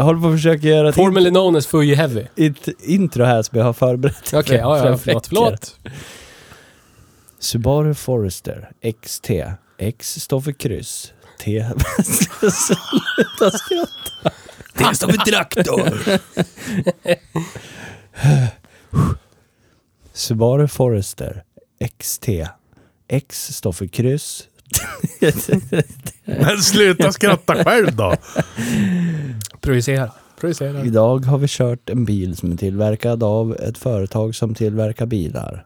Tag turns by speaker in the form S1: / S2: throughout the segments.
S1: Jag håller på att försöka göra ett,
S2: Formerly known as Fuji Heavy.
S1: in, ett intro här som jag har förberett.
S2: Okej, ja, ja,
S1: fem
S2: förlåt, förlåt.
S1: Subaru Forester XT. X står för kryss. T... Sluta skratta. T står för traktor. Subaru Forester XT. X står för kryss.
S3: Men sluta skratta själv då!
S2: Projicera. Projicera.
S1: Idag har vi kört en bil som är tillverkad av ett företag som tillverkar bilar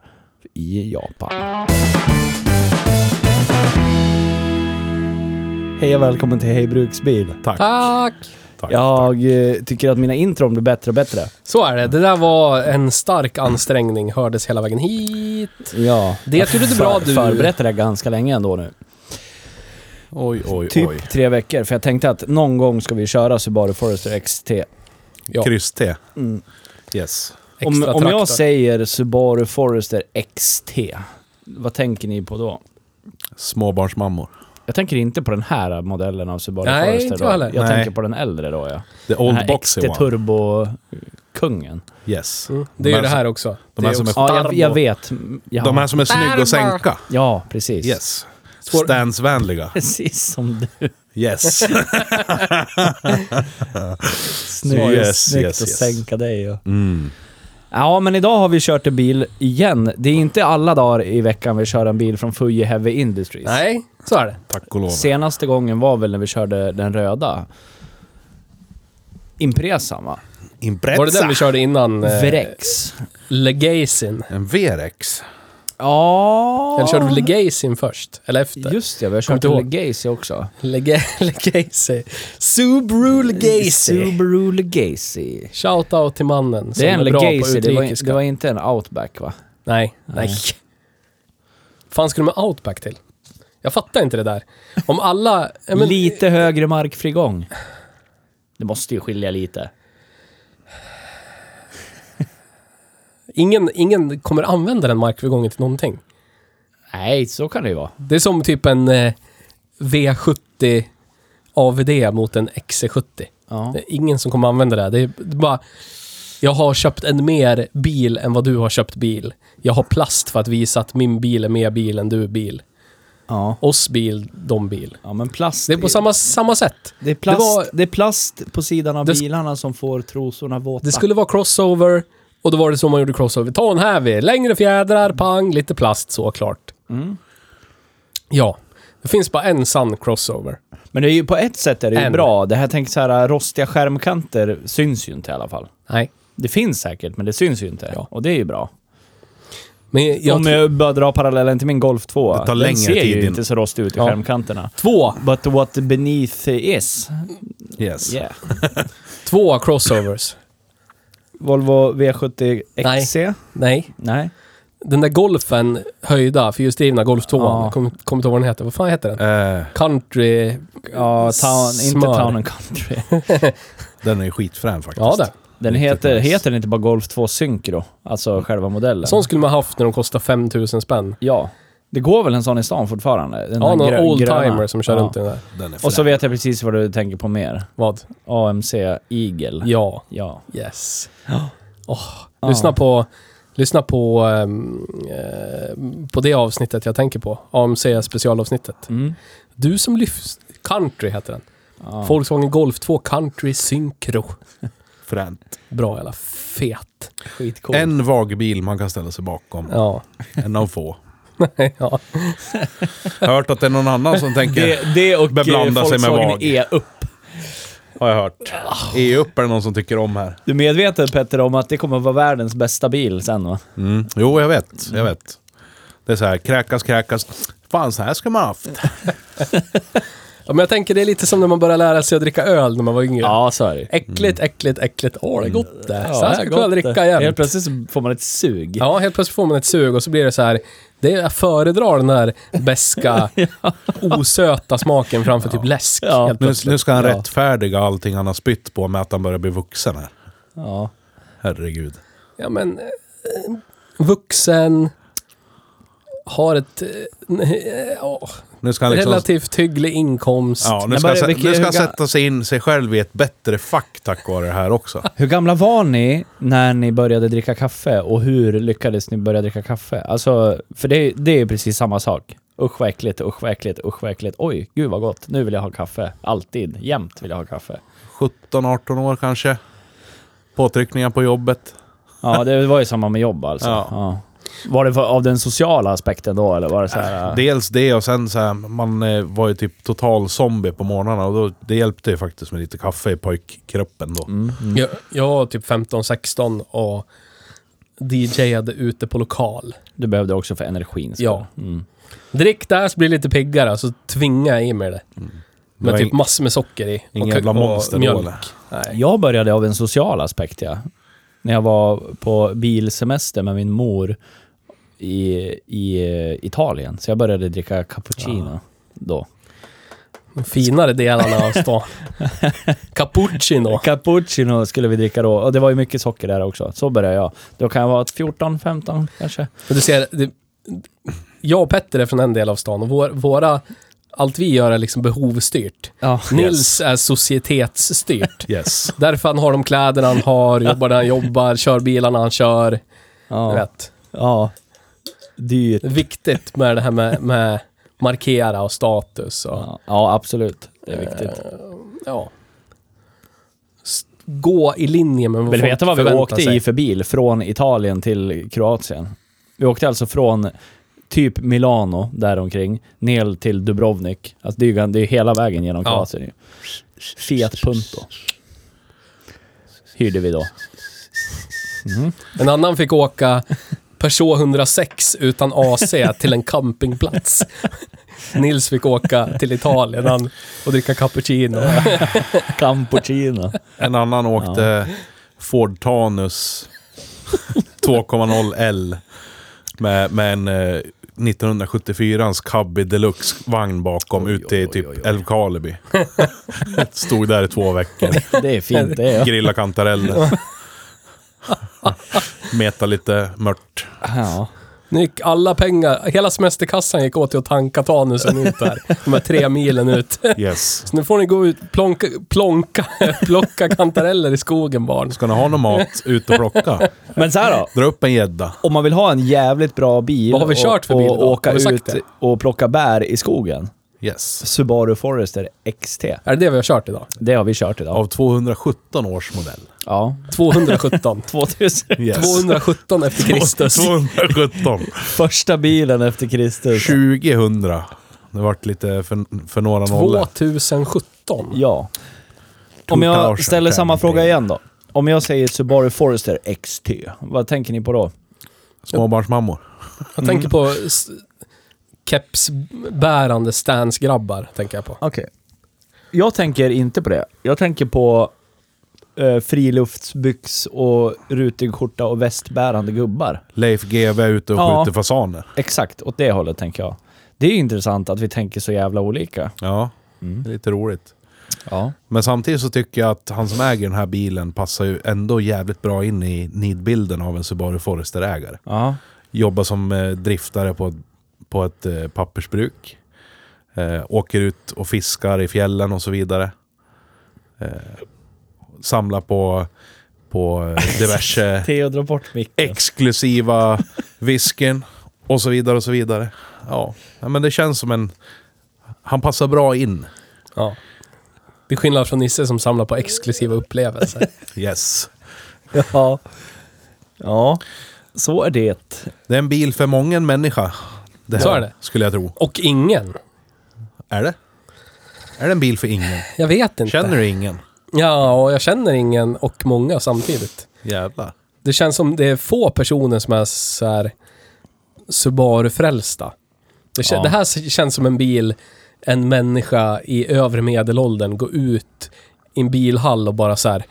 S1: i Japan. Hej och välkommen till Hej Bruksbil.
S3: Tack.
S2: Tack!
S1: Jag eh, tycker att mina intron blir bättre och bättre.
S2: Så är det. Det där var en stark ansträngning, hördes hela vägen hit.
S1: Ja.
S2: Det det är bra du-
S1: Förberett det där ganska länge ändå nu.
S3: Oj, oj,
S1: Typ
S3: oj.
S1: tre veckor, för jag tänkte att någon gång ska vi köra Subaru Forester XT.
S2: Ja,
S3: Kryss-T.
S1: Mm.
S3: Yes.
S1: Om, om jag säger Subaru Forester XT, vad tänker ni på då?
S3: Småbarnsmammor.
S1: Jag tänker inte på den här modellen av Subaru
S2: Nej,
S1: Forester
S2: inte
S1: då.
S2: jag heller.
S1: Jag
S3: Nej.
S1: tänker på den äldre då ja.
S3: The
S1: Den
S3: old
S1: här
S3: boxy
S1: XT
S3: one.
S1: Turbo-kungen.
S3: Yes.
S2: Mm, det är ju
S3: De
S2: det
S3: här
S2: också.
S3: de
S2: Det
S3: här
S2: är
S3: som är-
S2: också
S1: Ja, jag,
S2: turbo.
S1: jag vet. Ja,
S3: De här som är snygga att sänka.
S1: ja precis.
S3: Yes.
S2: Svår-
S3: Standsvänliga.
S1: Precis som du.
S3: Yes.
S1: Snyggt,
S3: Yes,
S1: snyggt
S3: yes,
S1: att
S3: yes.
S1: sänka dig. Och.
S3: Mm.
S1: Ja, men idag har vi kört en bil igen. Det är inte alla dagar i veckan vi kör en bil från Fuji Heavy Industries.
S2: Nej, så är det.
S3: Tack och lov.
S1: Senaste gången var väl när vi körde den röda. Impresan va?
S3: Impreza.
S2: Var det den vi körde innan? Eh,
S1: Vrex.
S2: Legazin.
S3: En VRX.
S1: Ja...
S2: Eller körde vi Legazin först? Eller efter?
S1: Just det, vi har kört. Legacy också.
S2: Lega- Legacy. Subaru Legacy.
S1: Subaru Legacy.
S2: Shoutout till mannen som
S1: Det är en
S2: är bra på
S1: Legacy, det var, det var inte en Outback va?
S2: Nej, nej. fan ska du med Outback till? Jag fattar inte det där. Om alla... men-
S1: Lite högre markfrigång. Det måste ju skilja lite.
S2: Ingen, ingen kommer använda den markförgången till någonting.
S1: Nej, så kan det ju vara.
S2: Det är som typ en eh, V70 AVD mot en XC70.
S1: Ja.
S2: Det är ingen som kommer använda det. Det är bara... Jag har köpt en mer bil än vad du har köpt bil. Jag har plast för att visa att min bil är mer bil än du bil.
S1: Ja.
S2: Oss bil, de bil.
S1: ja, men plast...
S2: Det är på samma, samma sätt.
S1: det är plast,
S2: det var-
S1: det är plast på sidan av bilarna som får trosorna våta.
S2: Det skulle vara crossover och då var det så man gjorde crossover. Ta en Heavy, längre fjädrar, pang, lite plast såklart.
S1: Mm.
S2: Ja. Det finns bara en sann crossover.
S1: Men det är ju på ett sätt är det ju
S2: En.
S1: bra. Det här tänker så här rostiga skärmkanter syns ju inte i alla fall.
S2: Nej.
S1: Det finns säkert, men det syns ju inte.
S2: Ja.
S1: Och det är ju bra.
S2: Men jag
S1: Om jag bara drar parallellen till min Golf 2.
S3: Det tar
S1: den
S3: längre
S1: ser
S3: tid
S1: ju
S3: in-
S1: inte så rostig ut i
S2: Ja.
S1: skärmkanterna.
S2: Två.
S1: But what beneath is.
S3: Yes.
S1: Yeah.
S2: Två crossovers.
S1: Volvo V70
S2: Nej.
S1: XC?
S2: Nej.
S1: Nej.
S2: Den där golfen höjda, fyrhjulsdrivna Golf 2.
S1: Ja.
S2: Kommer kommer inte ihåg vad den heter. Vad fan heter den?
S3: Eh,
S2: Country...
S1: Ja, town, inte. Town and Country.
S3: den är skitfrän faktiskt.
S2: Ja det.
S1: Den heter, heter den inte bara Golf 2 Synchro? Alltså själva modellen?
S2: Sån skulle man haft när de kostar 5000 spänn.
S1: Ja. Det går väl en sån i stan fortfarande? Den
S2: Ja, någon oldtimer som kör
S1: Ja.
S2: runt i den där.
S3: Den
S1: Och så vet jag precis vad du tänker på mer.
S2: Vad?
S1: AMC Eagle.
S2: Ja.
S1: Ja.
S2: Yes.
S1: Ja.
S2: Oh, Lyssna på... Lyssna på... ehm, eh, på det avsnittet jag tänker på. AMC specialavsnittet.
S1: Mm.
S2: Du som lyfts... Country heter den.
S1: Ja.
S2: Volkswagen Golf 2 Country Synchro.
S3: Fränt.
S2: Bra jävla fet.
S1: Skitcool.
S3: En vag bil man kan ställa sig bakom.
S2: Ja.
S3: En av få.
S2: Ja.
S3: Jag har hört att det är någon annan som tänker...
S1: Det, det och
S3: Beblanda
S1: eh,
S3: sig med vag.
S1: E upp.
S3: Har jag hört. E-upp är det någon som tycker om här.
S1: Du är medveten Petter om att det kommer att vara världens bästa bil sen va?
S3: Mm. Jo, jag vet. Jag vet. Det är så här, kräkas, kräkas. Fan, så här ska man haft.
S2: Ja, men jag tänker det är lite som när man började lära sig att dricka öl när man var yngre.
S1: Ja, så är det.
S2: Äckligt, äckligt, äckligt. Åh, det är gott det.
S1: Ja,
S2: så här ska jag
S1: det.
S2: dricka
S1: Helt
S2: jämt.
S1: plötsligt så får man ett sug.
S2: Ja, helt plötsligt får man ett sug och så blir det så här. Det är, jag föredrar den här beska, osöta smaken framför typ läsk.
S1: Ja.
S2: helt
S3: Nu,
S2: plötsligt.
S3: nu ska han
S1: Ja.
S3: rättfärdiga allting han har spytt på med att han börjar bli vuxen här.
S1: Ja.
S3: Herregud.
S2: Ja, men... Eh, vuxen... Har ett... Eh, ja,
S3: Nu ska han liksom...
S2: relativt hygglig inkomst.
S3: Ja, nu ska,
S1: bara,
S3: han,
S1: vilka-
S3: nu ska han sätta sig in sig själv i ett bättre fack tack vare det här också.
S1: Hur gamla var ni när ni började dricka kaffe och hur lyckades ni börja dricka kaffe? Alltså, för det, det är precis samma sak. Usch vad äckligt, usch vad äckligt, usch vad äckligt. Oj, gud vad gott. Nu vill jag ha kaffe. Alltid, jämt vill jag ha kaffe.
S3: 17-18 år kanske. Påtryckningar på jobbet.
S1: Ja, det var ju samma med jobb alltså.
S3: Ja.
S1: Ja. Var det för, av den sociala aspekten då eller var det så här... äh,
S3: Dels det och sen så här, man eh, var ju typ total zombie på morgnarna och då, det hjälpte ju faktiskt med lite kaffe i pojkkroppen då.
S1: Mm, mm.
S2: Jag, jag var typ 15-16 och DJade ute på lokal.
S1: Du behövde också för energin.
S2: Ja.
S1: Mm.
S2: Drick där så blir det lite piggare, så tvingar jag i mig det.
S3: Det
S2: Med typ massor med socker i.
S3: Ingen
S2: och,
S3: jävla monster
S2: mjölk. Nej.
S1: Jag började av en social aspekt, ja. När jag var på bilsemester med min mor i, i eh, Italien. Så jag började dricka cappuccino då.
S2: De finare delarna av stan. Cappuccino.
S1: Cappuccino skulle vi dricka då. Och det var ju mycket socker där också. Så började jag. Då kan jag vara 14, 15 kanske.
S2: Men du ser, det, jag och Petter är från en del av stan och vår, våra... Allt vi gör är liksom behovsstyrt.
S1: Ja.
S2: Nils är societetsstyrt.
S3: Yes.
S2: Därför han har de kläderna han har, jobbar där han jobbar, kör bilarna han kör.
S1: Ja.
S2: vet.
S1: ja. Dyrt.
S2: Det är viktigt med det här med, med markera och status och...
S1: Ja, ja, absolut. Det är viktigt.
S2: Ja. S- Gå i linje med vad
S1: Vill du
S2: folk
S1: veta vad vi åkte
S2: sig.
S1: i för bil från Italien till Kroatien? Vi åkte alltså från typ Milano, däromkring, ner till Dubrovnik. Alltså det är ju det är hela vägen genom
S2: Ja.
S1: Kroatien. ju. Fiat Punto. Hyrde vi då.
S2: En annan fick åka Peugeot 106 utan AC till en campingplats. Nils fick åka till Italien han, och dricka cappuccino.
S1: Campuccino.
S3: En annan åkte Ford Tanus 2.0 L med, med en eh, 1974ans Cabby Deluxe-vagn bakom ute i
S1: oj,
S3: typ
S1: oj, oj.
S3: Älvkarleby. Stod där i två veckor.
S1: Det är fint det. Ja.
S3: Grilla kantareller. Meta lite mört.
S1: ja.
S2: Nu gick alla pengar, hela semesterkassan gick åt till att tanka tanusen ut där. De här tre milen ut.
S3: Yes.
S2: Så nu får ni gå ut, plonka, plonka, plocka kantareller i skogen barn.
S3: Ska ni ha någon mat, ut och plocka.
S1: Men så här då.
S3: Dra upp en gädda.
S1: Om man vill ha en jävligt bra bil
S2: Vad har vi kört
S1: och,
S2: för bil
S1: och
S2: då?
S1: åka ut
S2: det?
S1: och plocka bär i skogen.
S3: Yes.
S1: Subaru Forester XT.
S2: Är det det vi har kört idag?
S1: Det har vi kört idag.
S3: Av 217 års modell.
S1: Ja.
S2: 217.
S1: 2000.
S3: Yes.
S2: 217 efter Kristus.
S3: 217.
S1: Första bilen efter Kristus.
S3: 2000. Det vart lite för, för några nollor.
S2: 2017.
S1: Ja. Om jag
S3: 2000
S1: ställer samma fråga igen då. Om jag säger Subaru Forester XT, vad tänker ni på då?
S3: Småbarnsmammor.
S2: Jag tänker på kepsbärande Stans-grabbar, tänker jag på.
S1: Okej. Jag tänker inte på det. Jag tänker på eh, friluftsbyx och rutig skjorta och västbärande gubbar.
S3: Leif GW ute och
S1: Ja.
S3: skjuter fasaner.
S1: Exakt, åt det hållet tänker jag. Det är ju intressant att vi tänker så jävla olika.
S3: Ja,
S1: Mm.
S3: det är lite roligt.
S1: Ja.
S3: Men samtidigt så tycker jag att han som äger den här bilen passar ju ändå jävligt bra in i nidbilden av en Subaru Forester-ägare.
S1: Ja.
S3: Jobbar som eh, driftare på, på ett eh, pappersbruk. Eh, åker ut och fiskar i fjällen och så vidare. Eh, samlar på, på diverse
S1: Theo bort micken.
S3: exklusiva whiskyn och så vidare och så vidare. Ja, Ja, men det känns som en... Han passar bra in.
S2: Ja. Till skillnad från Nisse som samlar på exklusiva upplevelser.
S3: Yes.
S1: Ja. Ja, så är det.
S3: Det är en bil för många människa. Det här,
S2: Så är det.
S3: Skulle jag tro.
S2: Och ingen.
S3: Är det? Är det en bil för ingen?
S2: Jag vet inte.
S3: Känner du ingen?
S2: Ja, och jag känner ingen och många samtidigt.
S3: Jävlar.
S2: Det känns som det är få personer som är så här Subaru-frälsta. Det,
S1: Ja.
S2: det här känns som en bil en människa i övre medelåldern går ut i en bilhall och bara så här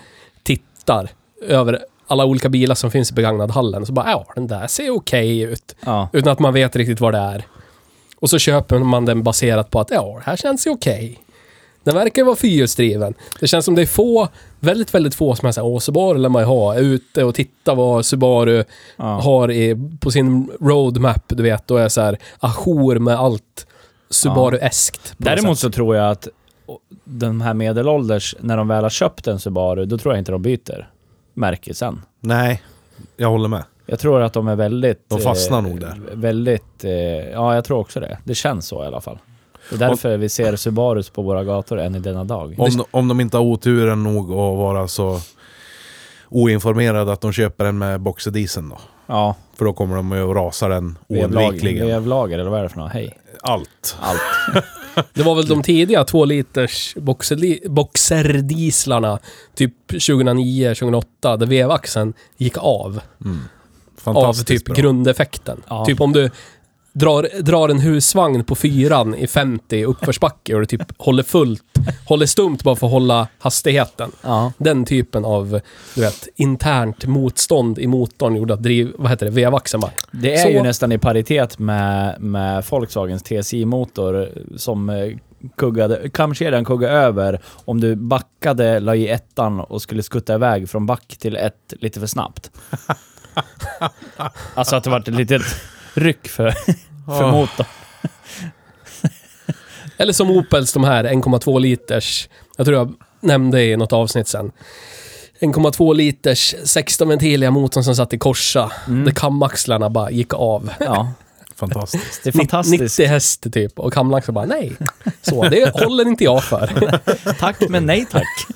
S2: tittar över alla olika bilar som finns i begagnadhallen. Så bara, ja, den där ser okej ut.
S1: Ja.
S2: Utan att man vet riktigt vad det är. Och så köper man den baserat på att, ja, det här känns ju okej. Den verkar ju vara fyrhjulsdriven. Det känns som det är få, väldigt, väldigt få som är såhär, åh, Subaru lär man ju ha. Ute och titta vad Subaru
S1: Ja.
S2: har i, på sin roadmap, du vet, och är så här ajour med allt Subaru-eskt. något
S1: Däremot så tror jag att de här medelålders, när de väl har köpt en Subaru, då tror jag inte de byter märke sen.
S3: Nej, jag håller med.
S1: Jag tror att de är väldigt...
S3: De fastnar
S1: eh,
S3: nog där.
S1: Väldigt... Eh, ja, jag tror också det. Det känns så i alla fall. Det är därför vi ser Subarus på våra gator än i denna dag.
S3: Om, om de inte har oturen nog att vara så oinformerade att de köper en med boxerdieseln då.
S1: Ja,
S3: För då kommer de ju att rasa den oundvikligen.
S1: vevlager eller vad är det för något? Hej.
S3: Allt.
S1: Allt.
S2: Det var väl de tidiga två liters boxerdieslarna, typ 2009-2008, där vevaxeln gick av.
S3: Mm.
S2: Av typ
S3: bra.
S2: grundeffekten.
S1: Ja.
S2: Typ om du drar, drar en husvagn på fyran i 50 i uppförsbacke och du typ håller fullt, håller stumt bara för att hålla hastigheten.
S1: Ja.
S2: Den typen av, du vet, internt motstånd i motorn gjorde att driv, vad heter det, vevaxeln bara...
S1: Det är
S2: Så-
S1: ju nästan i paritet med, med Volkswagens TSI-motor som eh, kuggade, kamkedjan kuggade över om du backade, la i ettan och skulle skutta iväg från back till ett lite för snabbt. alltså att det vart ett litet ryck för, för motorn.
S2: Eller som Opels, de här 1,2 liters, jag tror jag nämnde i något avsnitt sen. 1,2 liters 16-ventiliga motorn som satt i korsa.
S1: Mm.
S2: Där kamaxlarna bara gick av.
S1: Ja,
S3: Fantastiskt.
S1: det är fantastiskt.
S2: 90 häst typ. Och kamaxlarna bara nej. Så, det håller inte jag för.
S1: Tack men nej tack.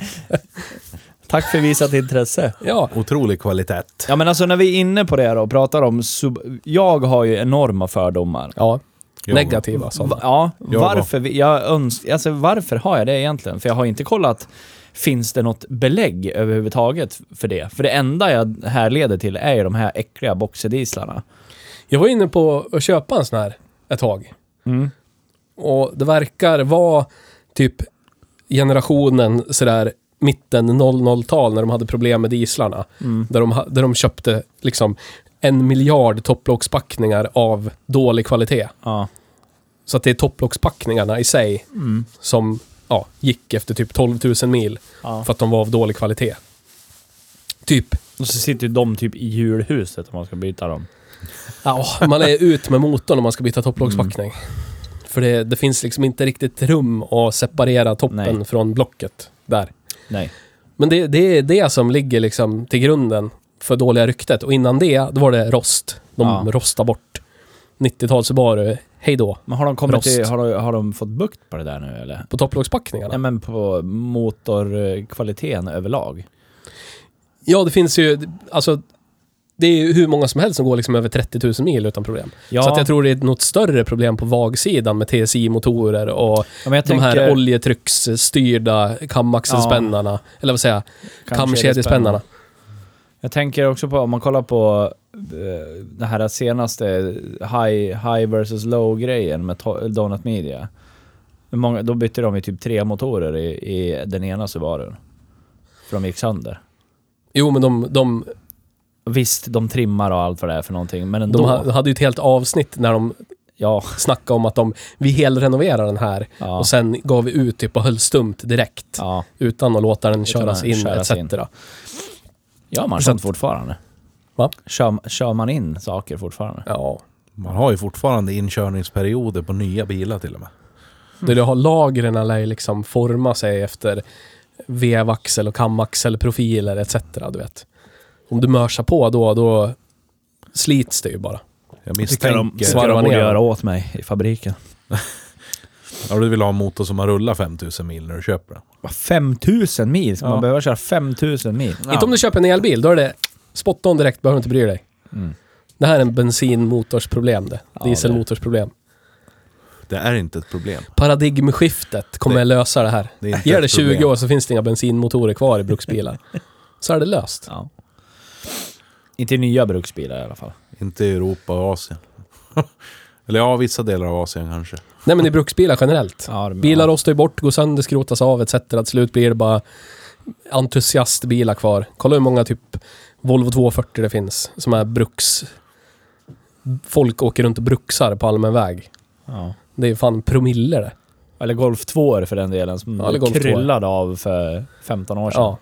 S1: Tack för visat intresse.
S2: Ja,
S3: Otrolig kvalitet.
S1: Ja men alltså när vi är inne på det då och pratar om sub... Jag har ju enorma fördomar.
S2: ja. Negativa
S1: Va-
S2: sådana.
S1: Ja, varför, vi- jag öns- alltså, varför har jag det egentligen? För jag har inte kollat, finns det något belägg överhuvudtaget för det? För det enda jag härleder till är ju de här äckliga boxerdieslarna.
S2: Jag var inne på att köpa en sån här ett tag.
S1: Mm.
S2: Och det verkar vara typ generationen sådär mitten 00-tal när de hade problem med dieslarna.
S1: Mm.
S2: Där de, där de köpte liksom en miljard topplockspackningar av dålig kvalitet.
S1: Ja.
S2: Så att det är topplockspackningarna i sig
S1: Mm.
S2: som ja, gick efter typ 12 000 mil
S1: ja.
S2: för att de var av dålig kvalitet. Typ.
S1: Och så sitter ju de typ i hjulhuset om man ska byta dem.
S2: Ja, man är ut med motorn om man ska byta topplockspackning. För det, det finns liksom inte riktigt rum att separera toppen
S1: Nej.
S2: från blocket där.
S1: Nej.
S2: Men det, det är det som ligger liksom till grunden för dåliga ryktet. Och innan det, då var det rost. De
S1: Ja.
S2: rostar bort. 90-tals Subaru, hej då.
S1: Men har de kommit
S2: Rost.
S1: till, har de, har de fått bukt på det där nu eller?
S2: På topplockspackningarna.
S1: Nej men på motorkvaliteten överlag.
S2: Ja, det finns ju, alltså det är ju hur många som helst som går liksom över 30 000 mil utan problem.
S1: Ja,
S2: Så att jag tror det är något större problem på vagsidan med TSI-motorer och
S1: ja,
S2: de här
S1: tänker-
S2: oljetrycksstyrda kamaxelspännarna. Eller vad säger jag? Kamkedjespännarna.
S1: Jag tänker också på, om man kollar på eh, det här senaste high, high versus low-grejen med Donut Media. Många, då bytte de ju typ tre motorer i, i den ena Subarun. För de gick sönder.
S2: Jo, men de, de,
S1: Visst, de trimmar och allt vad det är för någonting, men ändå.
S2: de ha- hade ju ett helt avsnitt när de
S1: ja,
S2: snackade om att de, vi helrenoverar den här.
S1: ja,
S2: Och sen gav vi ut typ och höll stumt direkt.
S1: ja.
S2: Utan att låta den köras in
S1: köras
S2: etc.
S1: Gör man
S2: Så
S1: sånt fortfarande?
S2: Va?
S1: Kör, kör man in saker fortfarande?
S2: Ja.
S3: Man har ju fortfarande inkörningsperioder på nya bilar till och med.
S2: Det du har lagren lär ju liksom forma sig efter vevaxel och kamaxelprofiler etc. Du vet. Om du mörsar på då, då slits det ju bara.
S3: Jag
S1: de,
S3: misstänker...
S2: Svarva
S1: de borde göra åt mig i fabriken.
S3: Ja, du vill ha en motor som har rullat 5000 mil när du köper den.
S1: Vad, 5000 mil? Ska
S3: Ja.
S1: man behöva köra 5000 mil?
S2: Inte om du köper en elbil, då är det spot on direkt, behöver du inte bry dig.
S1: Mm.
S2: Det här är en bensinmotorsproblem det.
S1: Ja,
S2: Dieselmotorsproblem.
S3: Det är inte ett problem.
S2: Paradigmskiftet kommer
S3: Det-
S2: lösa det här.
S3: Det
S2: Ger det 20
S3: problem.
S2: år så finns det inga bensinmotorer kvar i bruksbilar. Så är det löst.
S1: Ja. Inte i nya bruksbilar i alla fall.
S3: Inte i Europa och Asien. Eller ja, vissa delar av Asien kanske.
S2: Nej men i bruksbilar generellt.
S1: Ja, de-
S2: Bilar
S1: ja.
S2: rostar ju bort, går sönder, skrotas av etc. Till slut blir det bara entusiastbilar kvar. Kolla hur många typ Volvo 240 det finns som är bruks... Folk åker runt och bruksar på allmän väg.
S1: Ja.
S2: Det är fan promille det.
S1: Eller Golf 2 för den delen, som
S2: Ja, eller Golf 2.
S1: kryllade av för 15 år sedan.
S2: Ja.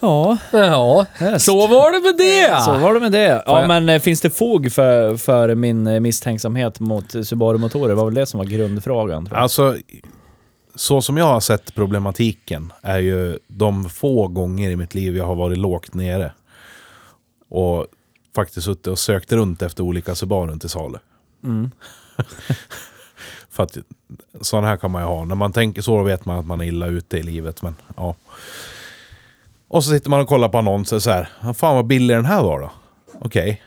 S1: Ja,
S2: Ja,
S1: häst.
S2: så var det med det!
S1: Så var det med det. Ja, men eh, finns det fog för, för min eh, misstänksamhet mot Subaru-motorer? Det var väl det som var grundfrågan. Tror jag.
S3: Alltså, så som jag har sett problematiken är ju de få gånger i mitt liv jag har varit lågt nere. Och faktiskt suttit och sökt runt efter olika Subarun till salu.
S1: Mm.
S3: För att sådana här kan man ju ha. När man tänker så vet man att man är illa ute i livet. Men, ja. Och så sitter man och kollar på annonser så här. "Ja, Fan vad billig den här var då. Okej.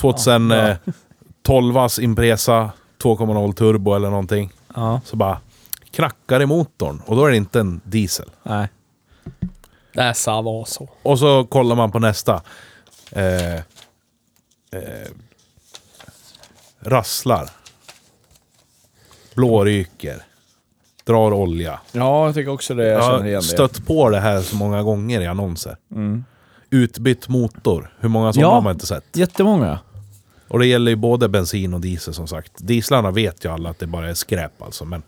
S3: 2012 Impresa 2.0 turbo eller någonting.
S1: Ja,
S3: Så bara knackar i motorn. Och då är det inte en diesel.
S1: nej.
S2: Det sa var så.
S3: Och så kollar man på nästa. Eh, eh, rasslar. Blåryker. Drar olja.
S1: Ja, jag tycker också det. Jag
S3: Jag
S1: känner
S3: har
S1: igen
S3: stött på det här så många gånger i annonser.
S1: det. Mm.
S3: Utbytt motor. Hur många sådana
S1: Ja.
S3: har man inte sett?
S1: Jättemånga.
S3: Och det gäller ju både bensin och diesel som sagt. Dieslarna vet ju alla att det bara är skräp alltså. Men,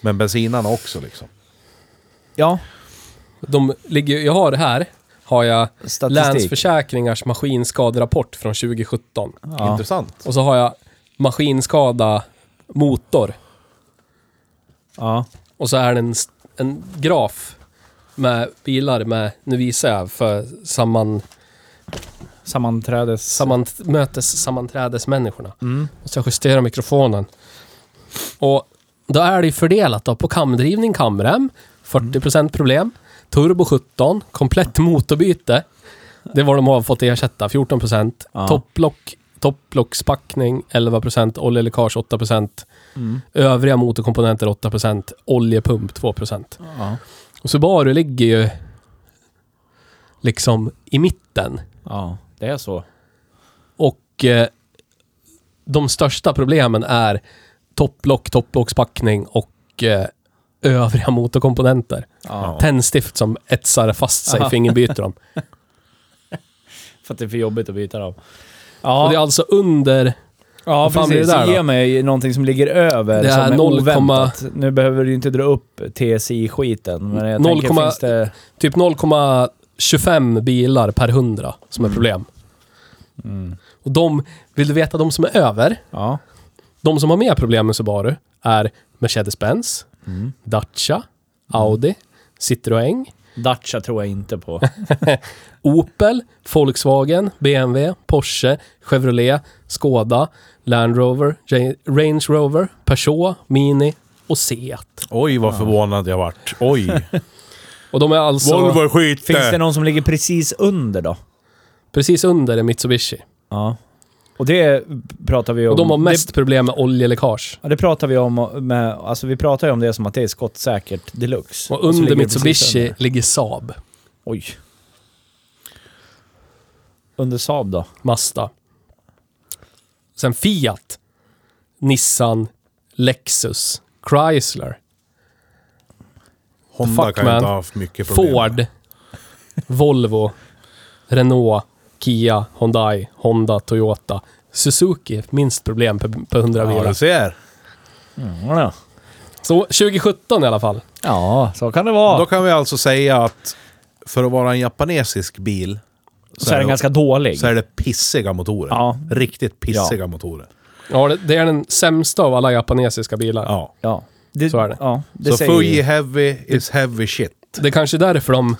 S3: men bensinarna också liksom.
S1: Ja,
S2: De ligger, jag har det här, har jag
S1: statistik.
S2: Länsförsäkringars maskinskaderapport från 2017.
S1: Ja.
S3: Intressant.
S2: Och så har jag maskinskada motor.
S1: Ja.
S2: Och så är det en, en graf med bilar med, nu visar jag för samman,
S1: Sammanträdes...
S2: samman, mötes sammanträdesmänniskorna.
S1: Mm.
S2: Och så jag justerar mikrofonen. Och då är det ju fördelat då på kamdrivning, kamrem, 40% problem. Turbo 17, komplett motorbyte. Det var de har fått ersätta, 14%.
S1: Ja.
S2: Topplock, topplockspackning 11%, oljeläckage 8%.
S1: Mm.
S2: Övriga motorkomponenter 8%, oljepump 2%.
S1: Ja.
S2: Och Subaru ligger ju liksom i mitten.
S1: ja, det är så.
S2: Och eh, de största problemen är topplock, topplockspackning och eh, övriga motorkomponenter.
S1: Ja.
S2: Tändstift som etsar fast sig,
S1: Aha.
S2: fingerbyter dem.
S1: För att det är för jobbigt att byta dem.
S2: Och
S1: Ja,
S2: det är alltså under...
S1: ja
S2: vad
S1: precis.
S2: där då?
S1: Ge mig någonting som ligger över,
S2: Det
S1: som är
S2: 0,
S1: oväntat. Nu behöver du inte dra upp TSI-skiten, men jag
S2: 0,
S1: tänker, finns det...
S2: Typ 0,25 bilar per 100 som är problem.
S1: Mm.
S2: Och de, vill du veta de som är över?
S1: Ja.
S2: De som har mer problem med Subaru är Mercedes-Benz,
S1: Mm.
S2: Dacia, Audi, Citroën,
S1: Dacia tror jag inte på.
S2: Opel, Volkswagen, BMW, Porsche, Chevrolet, Skoda, Land Rover, Range Rover, Peugeot, Mini och Seat.
S3: Oj vad förvånad jag vart. Oj.
S2: Och de är alltså
S3: Volvo är skit
S1: Finns det någon som ligger precis under då?
S2: precis under en Mitsubishi.
S1: Ja. Och det pratar vi om...
S2: Och de har mest
S1: Det,
S2: problem med oljeläckage.
S1: ja, det pratar vi om med... Alltså vi pratar ju om det som att det är skottsäkert deluxe.
S2: Och under
S1: ligger precis
S2: Mitsubishi
S1: under.
S2: ligger Saab,
S1: Oj. Under Saab då?
S2: Mazda. Sen Fiat, Nissan, Lexus, Chrysler,
S3: Honda
S2: Fuck,
S3: kan
S2: man.
S3: inte ha haft mycket problem.
S2: Ford, Volvo, Renault, Kia, Hyundai, Honda, Toyota. Suzuki, minst problem per, per 100
S3: Ja,
S2: bilar.
S3: du ser.
S1: Ja,
S2: Så 2017 i alla fall.
S1: ja så kan det vara.
S3: Då kan vi alltså säga att för att vara en japanesisk bil
S1: så är den ganska dålig.
S3: så är det pissiga motorer.
S1: Ja.
S3: Riktigt pissiga motorer.
S2: Ja, det, det är den sämsta av alla japanesiska bilar.
S3: Ja.
S1: Ja. Det,
S2: Så är det.
S1: Ja, det
S3: Så
S1: säger
S3: Fuji Heavy is heavy shit.
S2: Det är kanske därför de...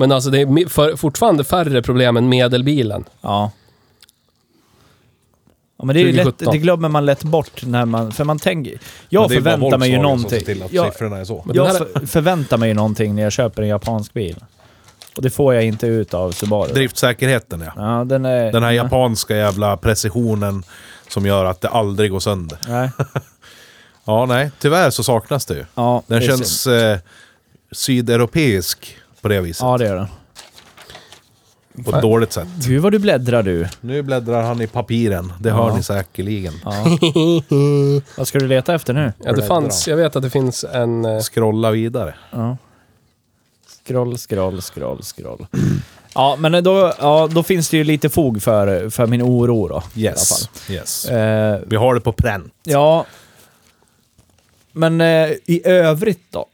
S2: Men alltså det är för, fortfarande färre problem än medelbilen.
S1: Ja. Ja, men det, är ju lätt,
S2: 2017.
S1: det glömmer man lätt bort när man... För man tänker... Jag förväntar mig ju någonting.
S3: till att
S1: Jag,
S3: siffrorna är så.
S1: Jag
S2: här-
S1: för, förväntar mig ju någonting när jag köper en japansk bil. Och det får jag inte ut av Subaru.
S3: Driftsäkerheten ja.
S1: Ja, den är...
S3: Den här japanska jävla precisionen. Som gör att det aldrig går sönder.
S1: Nej.
S3: Ja, nej, tyvärr så saknas det ju.
S1: Ja,
S3: Den
S1: det
S3: känns eh, sydeuropeisk på det viset.
S1: Ja, det gör den.
S3: På ett dåligt sätt.
S1: Gud vad du bläddrar du.
S3: Nu bläddrar han i papiren. Det hör
S1: Ja.
S3: ni säkerligen.
S1: Ja. vad ska du leta efter nu?
S2: Ja, det fanns, jag vet att det finns en... eh,
S3: Scrolla vidare.
S1: Ja. Scroll, scroll, scroll, scroll. Ja, men då, ja, då finns det ju lite fog för, för min oro då. I alla
S3: Yes.
S1: fall.
S3: yes.
S1: Eh,
S3: Vi har det på pränt.
S1: ja. Men eh, i övrigt då?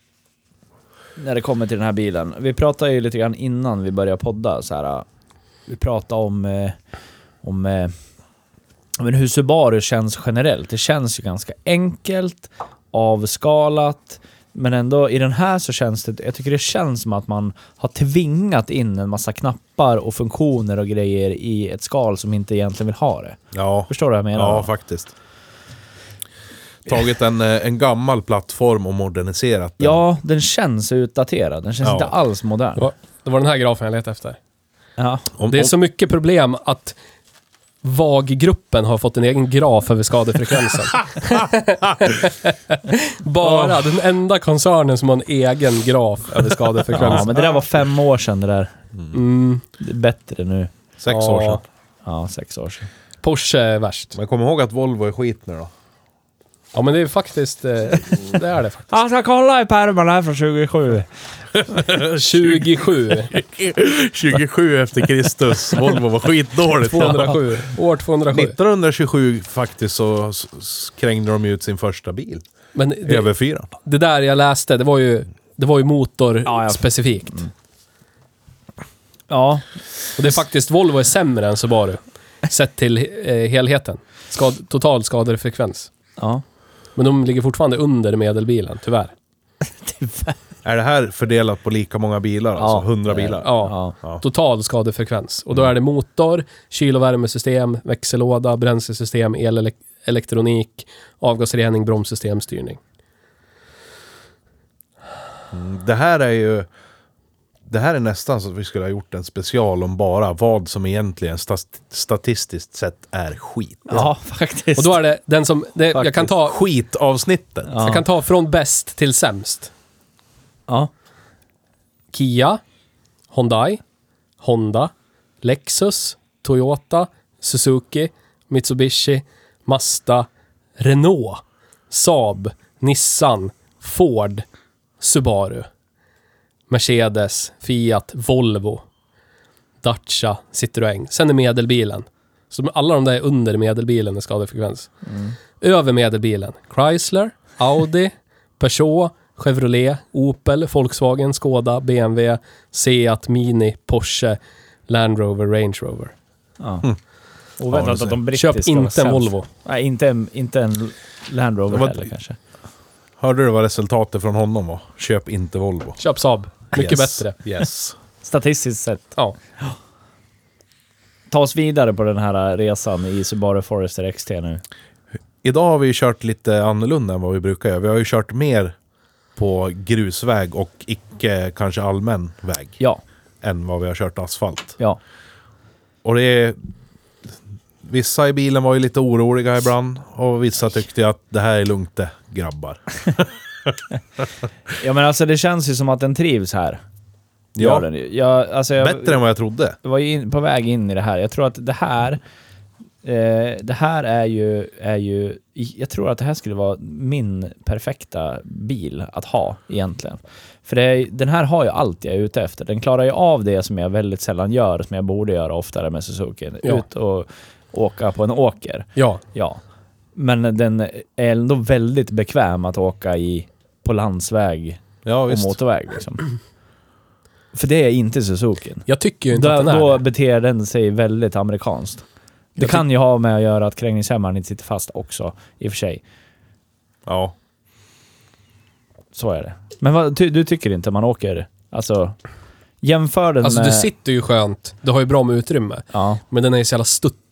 S1: När det kommer till den här bilen. Vi pratade ju lite grann innan vi började podda så här. Vi pratade om, eh, om eh, men hur Subaru känns generellt. Det känns ju ganska enkelt, avskalat, men ändå i den här så känns det, jag tycker det känns som att man har tvingat in en massa knappar och funktioner och grejer i ett skal som inte egentligen vill ha det.
S3: Ja,
S1: Förstår du vad jag menar?
S3: ja faktiskt. Tagit en, eh, en gammal plattform och moderniserat den.
S1: Ja, den känns utdaterad. Den känns
S3: Ja.
S1: inte alls
S2: Det
S1: modern.
S2: var, det var den här grafen jag letade efter.
S1: Ja.
S3: Om,
S2: Det är
S3: om,
S2: så mycket problem att VAG-gruppen har fått en egen graf över skadefrekvensen. Bara den enda koncernen som har en egen graf över
S1: ja,
S2: skadefrekvensen.
S1: men det där var fem år sedan det där.
S2: Mm,
S1: Det är bättre nu.
S3: sex
S2: ja.
S3: år sedan.
S1: Ja, sex år sedan.
S2: Porsche är värst.
S3: Men kom ihåg att Volvo är skit nu då.
S2: Ja men det är faktiskt... eh, Det är det faktiskt.
S1: Jag ska kolla i pärmarna här från 27.
S2: 27.
S3: 27 efter Kristus. Volvo var skitdåligt.
S2: 207. År 207.
S3: 1927 faktiskt så s- s- krängde de ut sin första bil.
S2: Men det,
S3: Över fyra.
S2: det där jag läste, det var ju, det var ju motor
S1: Ja, ja.
S2: specifikt.
S1: Ja,
S2: Och det är faktiskt, Volvo är sämre än Subaru. Sett till eh, helheten. Skad, total skadefrekvens.
S1: ja.
S2: Men de ligger fortfarande under medelbilen, tyvärr.
S3: Är det här fördelat på lika många bilar?
S1: Ja,
S3: alltså 100
S1: är det.
S3: bilar?
S2: Ja.
S1: ja.
S3: Ja.
S2: Total skadefrekvens. Och då är det motor, kyl och värmesystem, växellåda, bränslesystem, elelektronik, avgasrening, bromssystem, styrning.
S3: Mm, Det här är ju... Det här är nästan så att vi skulle ha gjort en special om bara vad som egentligen stat statistiskt sett är skit.
S1: ja faktiskt.
S2: Och då är det den som... Det, jag, kan ta,
S3: Skitavsnittet.
S1: Ja.
S2: jag kan ta från bäst till sämst.
S1: Ja.
S2: Kia, Hyundai, Honda, Lexus, Toyota, Suzuki, Mitsubishi, Mazda, Renault, Saab, Nissan, Ford, Subaru, Mercedes, Fiat, Volvo, Dacia, Citroën. Sen är medelbilen. Så alla de där är under medelbilen i skadefrekvens. Över medelbilen. Chrysler, Audi, Peugeot, Chevrolet, Opel, Volkswagen, Skoda, BMW, Seat, Mini, Porsche, Land Rover, Range Rover.
S1: ja.
S3: Mm.
S1: Och vänta,
S3: Ja,
S1: att de
S2: Köp
S1: brittiska var
S2: inte en. Volvo.
S1: Nej, inte en, inte en Land Rover
S3: Vad-
S1: heller kanske.
S3: Hörde du vad resultatet från honom var? Köp inte Volvo.
S2: Köp Saab. Mycket
S3: Yes.
S2: bättre.
S3: Yes.
S1: Statistiskt sett.
S2: Ja.
S1: Ta oss vidare på den här resan i Subaru Forester XT nu.
S3: Idag har vi kört lite annorlunda än vad vi brukar göra. Vi har ju kört mer på grusväg och icke kanske allmän väg
S1: Ja,
S3: än vad vi har kört asfalt.
S1: ja.
S3: Och det är... Vissa i bilen var ju lite oroliga ibland och vissa tyckte att det här är lugnt det, grabbar.
S1: Ja men alltså det känns ju som att den trivs här.
S3: Ja,
S1: den. Jag, alltså jag,
S3: bättre än vad jag trodde.
S1: Jag var ju in, på väg in i det här. Jag tror att det här... Eh, det här är ju, är ju... Jag tror att det här skulle vara min perfekta bil att ha egentligen. För är, den här har ju allt jag är ute efter. Den klarar ju av det som jag väldigt sällan gör, som jag borde göra oftare med Suzuki.
S2: Ja.
S1: Ut och åka på en åker.
S2: Ja.
S1: Ja. Men den är ändå väldigt bekväm att åka i på landsväg
S3: Ja,
S1: och
S3: visst.
S1: motorväg. Liksom. För det är inte Suzuki.
S2: Jag tycker ju inte att
S1: Då,
S2: den är
S1: då
S2: det.
S1: beter den sig väldigt amerikanskt. Det
S2: Jag
S1: kan ju ha med att göra att krängningshämmaren inte sitter fast också, i och för sig.
S3: Ja.
S1: Så är det. Men vad, ty, du tycker inte man åker... Alltså... Jämför den
S2: Alltså
S1: med...
S2: du sitter ju skönt. Du har ju bra med utrymme.
S1: Ja,
S2: Men den är ju så jävla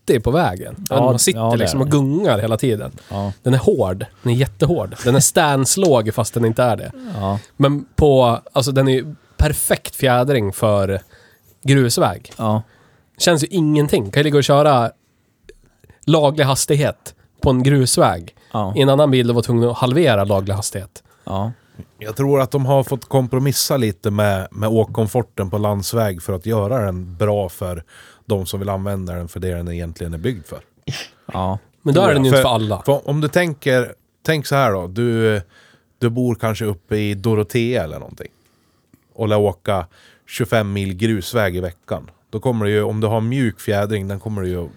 S2: stuttig på vägen.
S1: Ja,
S2: man sitter
S1: ja,
S2: liksom och gungar hela tiden.
S1: ja,
S2: Den är hård. Den är jättehård. Den är stanslåg fast den inte är det.
S1: ja,
S2: Men på... Alltså den är ju perfekt fjädring för grusväg.
S1: ja.
S2: Känns ju ingenting. Kan ju ligga och köra laglig hastighet på en grusväg.
S1: Ja.
S2: I en annan bil var tvungen att halvera laglig hastighet.
S1: ja.
S3: Jag tror att de har fått kompromissa lite med, med åkkomforten på landsväg för att göra den bra för de som vill använda den för det den egentligen är byggd för.
S1: ja.
S2: Men då är den ju inte
S3: För-
S2: alla.
S3: För om du tänker, tänk så här då. Du, du bor kanske uppe i Dorotea eller någonting. Och lär åka 25 mil grusväg i veckan. Då kommer det ju, om du har mjuk fjädring, den kommer det ju,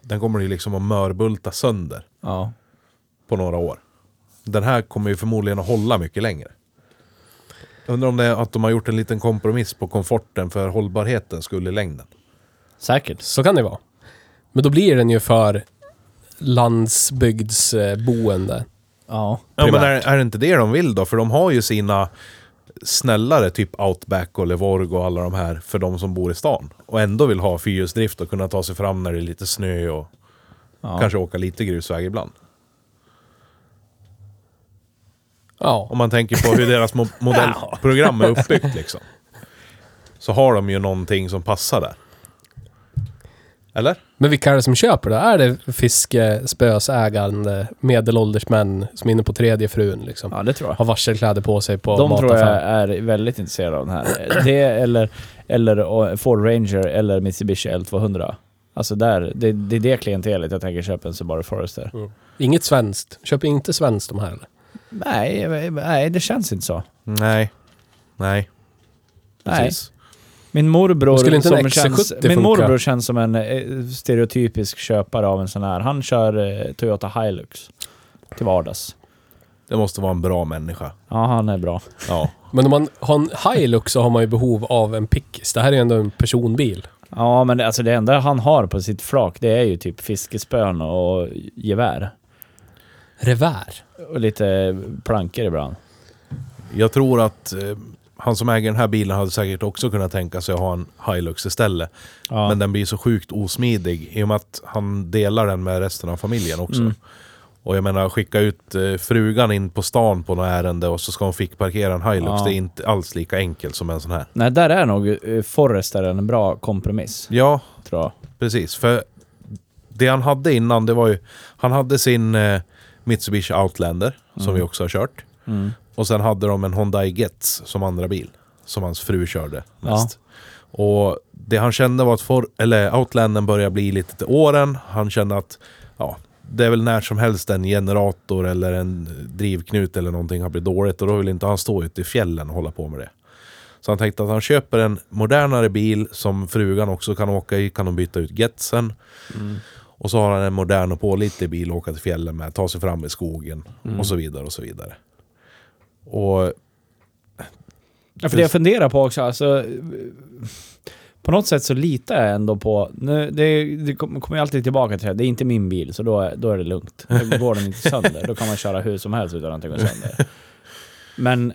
S3: den kommer det ju liksom att mörbulta sönder
S1: ja.
S3: på några år. Den här kommer ju förmodligen att hålla mycket längre. Undrar om det är att de har gjort en liten kompromiss på komforten för hållbarheten skulle i längden.
S1: Säkert.
S2: Så kan det vara. Men då blir den ju för landsbygdsboende.
S1: Ja.
S3: Ja, men är, är det inte det de vill då? För de har ju sina snällare, typ Outback och Levorg och alla de här, för de som bor i stan. Och ändå vill ha fyrhjulsdrift och kunna ta sig fram när det är lite snö och
S1: ja.
S3: kanske åka lite grusväg ibland.
S2: Ja.
S3: Om man tänker på hur deras mo- modellprogram är uppbyggt liksom. Så har de ju någonting som passar där. Eller?
S2: Men vilka är det som köper det? Är det fiskespösägande medelålders män som är inne på tredje frun liksom?
S1: ja, det tror jag.
S2: Har varselkläder på sig på
S1: De tror jag är väldigt intresserade av den här. Det eller, eller eh, Ford Ranger eller Mitsubishi L200. Alltså där, det, det är det klientelet jag tänker köpa en Subaru Forester.
S2: Inget svenskt. Köper inte svenskt de här eller?
S1: Nej, nej, det känns inte så.
S3: Nej. Nej.
S1: Nej. Min morbror,
S2: Skulle inte
S1: som
S2: XC70
S1: känns, min
S2: funka?
S1: morbror känns som en eh, stereotypisk köpare av en sån här. Han kör eh, Toyota Hilux till vardags.
S3: Det måste vara en bra människa.
S1: Ja, han är bra.
S3: Ja.
S2: Men om man har en Hilux så har man ju behov av en pickis. Det här är ju ändå en personbil.
S1: Ja, men det, alltså det enda han har på sitt flak, det är ju typ fiskespön och gevär.
S2: Revär.
S1: Och lite plankor ibland.
S3: Jag tror att eh, han som äger den här bilen hade säkert också kunnat tänka sig att ha en Hilux istället.
S1: Ja.
S3: Men den blir så sjukt osmidig i och med att han delar den med resten av familjen också.
S1: Mm.
S3: Och jag menar, skicka ut eh, frugan in på stan på något ärende och så ska hon fick parkera en Hilux.
S1: Ja.
S3: Det är inte alls lika enkelt som en sån här.
S1: Nej, där är nog eh, Forester en bra kompromiss,
S3: Ja,
S1: tror jag.
S3: precis. För det han hade innan, det var ju... Han hade sin eh, Mitsubishi Outlander, som
S1: Mm.
S3: vi också har kört.
S1: Mm.
S3: Och sen hade de en Hyundai Getz som andra bil. Som hans fru körde
S1: Ja.
S3: mest. Och det han kände var att for, eller Outlandern började bli lite till åren. Han kände att ja, det är väl när som helst en generator eller en drivknut eller någonting har blivit dåligt. Och då vill inte han stå ute i fjällen och hålla på med det. Så han tänkte att han köper en modernare bil som frugan också kan åka i. Kan de byta ut Getzen.
S1: Mm.
S3: Och så har han en modern och pålitlig bil att åka till fjällen med. Ta sig fram i skogen
S1: Mm.
S3: och så vidare och så vidare. Och
S1: Ja, för det jag funderar på också, alltså... På något sätt så litar jag ändå på... Nu, det, det kom- kommer jag alltid tillbaka till det. Det är inte min bil, så då, är- då är det lugnt. Då går den inte sönder. Då kan man köra hur som helst utan att den går sönder. Men...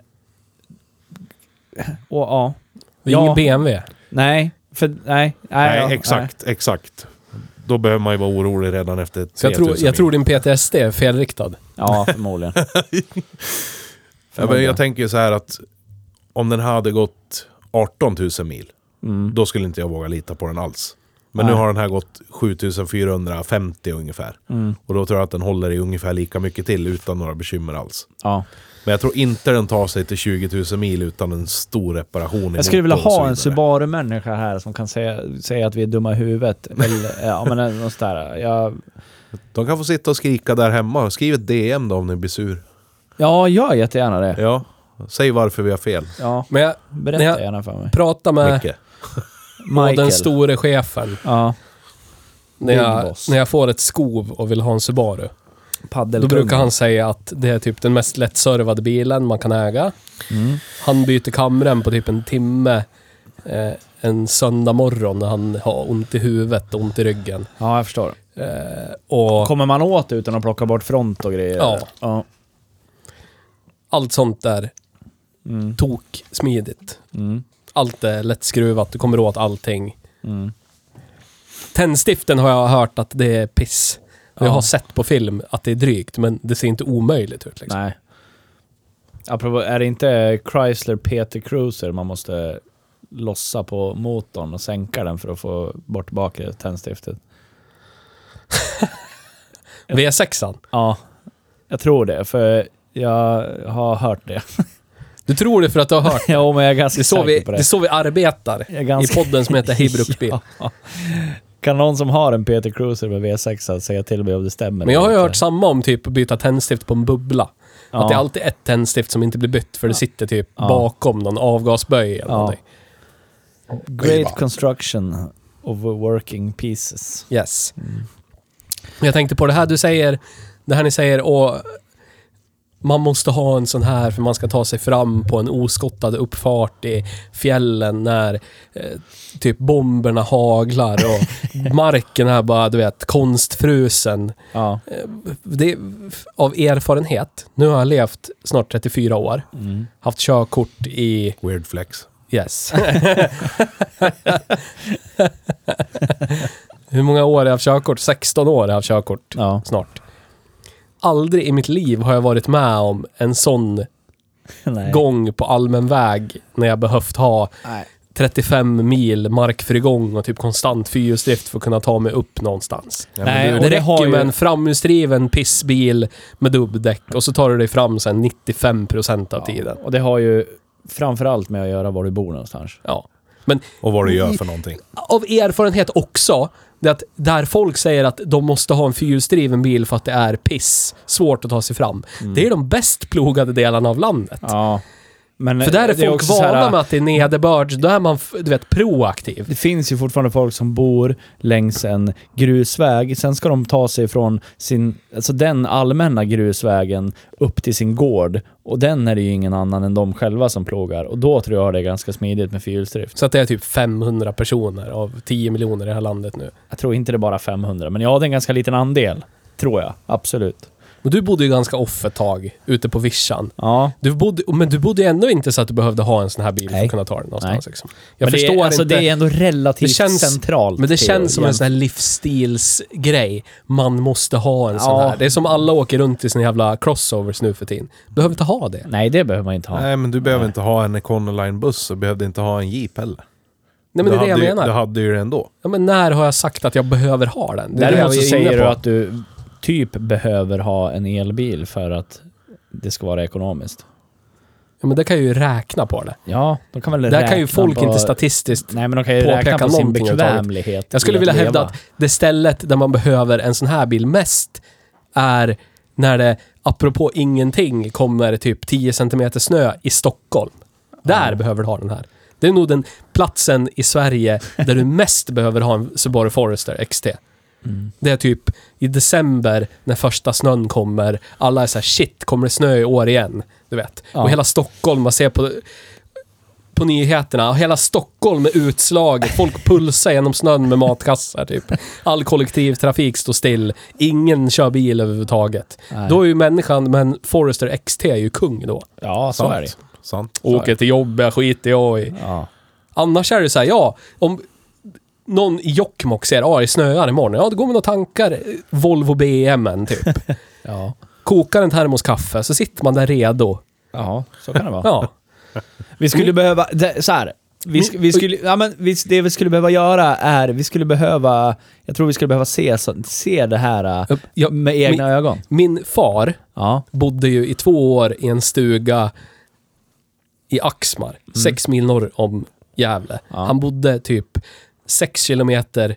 S1: Och ja.
S2: Det är ingen BMW.
S1: Nej. För, nej. Nej,
S3: Nej,
S1: ja,
S3: exakt, exakt. Då behöver man ju vara orolig redan efter
S2: Så jag
S3: 3000
S2: tror, jag tror din PTSD är felriktad.
S1: Nej. Ja, förmodligen.
S3: Ja, men jag tänker så här att om den hade gått 18 000 mil,
S1: Mm.
S3: då skulle inte jag våga lita på den alls. Men
S1: Nej.
S3: nu har den här gått 7450 ungefär.
S1: Mm.
S3: Och då tror jag att den håller i ungefär lika mycket till utan några bekymmer alls.
S1: Ja.
S3: Men jag tror inte den tar sig till 20 000 mil utan en stor reparation
S1: Jag skulle vilja ha en. Subaru-människa här som kan säga, säga att vi är dumma i huvudet. Eller, ja men något sådär. Jag,
S3: De kan få sitta och skrika där hemma. Skriv ett DM då om ni blir sur.
S1: Ja, gör jättegärna det.
S3: Ja, säg varför vi har fel.
S1: Ja,
S2: Men jag
S1: berätta
S2: jag-
S1: gärna för mig.
S2: pratade med
S3: Micke.
S2: den store chefen
S1: Ja.
S2: när
S1: Big
S2: jag,
S1: boss.
S2: när jag får ett skov och vill ha en Subaru. Då brukar han säga att det är typ den mest lättservade bilen man kan äga.
S1: Mm.
S2: Han byter kamren på typ en timme eh, en söndag morgon när han har ont i huvudet och ont i ryggen.
S1: Ja, jag förstår.
S2: Eh, och
S1: Kommer man åt utan att plocka bort front och grejer?
S2: Ja.
S1: ja.
S2: Allt sånt där
S1: Mm.
S2: tok smidigt.
S1: Mm.
S2: Allt är lättskruvat, du kommer åt allting.
S1: Mm.
S2: Tändstiften har jag hört att det är piss. Och Jag
S1: Ja.
S2: har sett på film att det är drygt, men det ser inte omöjligt ut liksom.
S1: Nej. Apropå, är det inte Chrysler PT Cruiser man måste lossa på motorn och sänka den för att få bort bakre tändstiftet?
S2: V6an.
S1: Ja, jag tror det. För jag har hört det.
S2: Du tror det för att du har hört.
S1: ja, men jag är ganska
S2: Det är så
S1: säker
S2: vi,
S1: på
S2: det
S1: det.
S2: är så vi arbetar
S1: Jag är ganska...
S2: i podden som heter Hej Bruksbil.
S1: Ja. Kan någon som har en Peter Cruiser med V6 säga till mig om det stämmer?
S2: Men jag har ju hört samma om typ att byta tändstift på en bubbla.
S1: Ja.
S2: Att det är alltid ett tändstift som inte blir bytt för det sitter typ
S1: Ja.
S2: bakom någon avgasböj eller
S1: Ja.
S2: någonting.
S1: Great construction of working pieces.
S2: Yes. Jag tänkte på det här du säger, det här ni säger och man måste ha en sån här för man ska ta sig fram på en oskottad uppfart i fjällen när eh, typ bomberna haglar och marken är bara, du vet, konstfrusen.
S1: Ja.
S2: Det, av erfarenhet, nu har jag levt snart 34 år,
S1: Mm.
S2: haft körkort i
S3: Weird flex.
S2: Yes. Hur många år har jag haft körkort? 16 år har jag haft körkort
S1: Ja.
S2: snart. Aldrig i mitt liv har jag varit med om en sån
S1: Nej.
S2: gång på allmän väg när jag behövt ha
S1: Nej.
S2: 35 mil markfrigång och typ konstant fyrhjulsdrift för att kunna ta mig upp någonstans.
S3: Ja,
S1: Nej,
S3: men du,
S2: det
S1: det
S2: räcker
S1: ju-
S2: med en framhjulsdriven pissbil med dubbdäck och så tar du dig fram sen 95% av tiden.
S1: Och det har ju framförallt med att göra var du bor någonstans.
S2: Ja.
S3: och vad du gör för någonting.
S2: av erfarenhet också, det är att där folk säger att de måste ha en fyrhjulsdriven bil för att det är piss, svårt att ta sig fram. Det är de bäst plogade delarna av landet.
S1: Ja. Men
S2: För där är folk
S1: också så här-
S2: vana med att det är nederbörd, då är man, du vet, proaktiv.
S1: Det finns ju fortfarande folk som bor längs en grusväg. Sen ska de ta sig från sin, alltså den allmänna grusvägen upp till sin gård. Och den är det ju ingen annan än de själva som plogar. Och då tror jag det är ganska smidigt med fyrhjulsdrift.
S2: Så att det är typ 500 personer av 10 miljoner i det här landet nu.
S1: Jag tror inte det är bara 500, men ja, det är en ganska liten andel. Tror jag. Absolut.
S2: Och du bodde ju ganska off ett tag, ute på vischan.
S1: Ja.
S2: Du bodde, men du bodde ju ändå inte så att du behövde ha en sån här bil för att kunna ta dig någonstans.
S1: Nej.
S2: Liksom. Jag
S1: men
S2: förstår
S1: det är, alltså,
S2: inte.
S1: det är ändå relativt
S2: Det känns-
S1: centralt.
S2: Men det känns som en sån här livsstilsgrej. Man måste ha en sån
S1: Ja.
S2: här. Det är som alla åker runt i sina jävla crossovers nu för tiden. Behöver inte ha det.
S1: Nej, det behöver man inte ha.
S3: Nej, men du behöver
S1: Nej.
S3: inte ha en Econoline-buss och behövde inte ha en Jeep heller.
S2: Nej men det är det
S3: du
S2: jag
S3: hade, ju-
S2: menar.
S3: Du hade ju det ändå.
S2: Ja, men när har jag sagt att jag behöver ha den? Det är det
S1: Däremot så säger du
S2: på.
S1: att du typ behöver ha en elbil för att det ska vara ekonomiskt.
S2: Ja, men det kan ju räkna på det.
S1: Ja, de kan väl
S2: Där
S1: räkna
S2: kan ju folk
S1: på...
S2: inte statistiskt...
S1: Nej, men de kan ju räkna på sin bekvämlighet.
S2: Jag skulle vilja
S1: att
S2: hävda
S1: leva.
S2: att det stället där man behöver en sån här bil mest är när det, apropå ingenting, kommer typ 10 cm snö i Stockholm. Där
S1: Ja.
S2: behöver du ha den här. Det är nog den platsen i Sverige där du mest behöver ha en Subaru Forester XT.
S1: Mm.
S2: Det är typ i december när första snön kommer. Alla är så här, shit, kommer det snö i år igen? Du vet.
S1: Ja.
S2: Och hela Stockholm, man ser på, på nyheterna, hela Stockholm är utslaget. Folk pulsar genom snön med matkassar typ. All kollektivtrafik står still. Ingen kör bil överhuvudtaget.
S1: Nej.
S2: Då är ju människan, men Forester XT är ju kung då.
S1: Ja, så är det.
S3: Sant.
S2: Åker till jobbet, skiter jag i.
S1: Ja.
S2: Annars är det så här, ja, om någon i Jokkmokk ser, ja det snöar imorgon, ja då går man och tankar Volvo BM'n typ.
S1: Ja.
S2: Kokar en termos kaffe, så sitter man där redo.
S1: ja, så kan det vara.
S2: Ja.
S1: Vi skulle behöva... Det, så här. Vi, sk- vi skulle, ja, men vi, det vi skulle behöva göra är, vi skulle behöva, jag tror vi skulle behöva se, så, se det här äh,
S2: Jag,
S1: med egna ögon.
S2: min far
S1: Ja.
S2: bodde ju i två år i en stuga i Axmar, sex mil norr om Gävle.
S1: Ja.
S2: Han bodde typ sex kilometer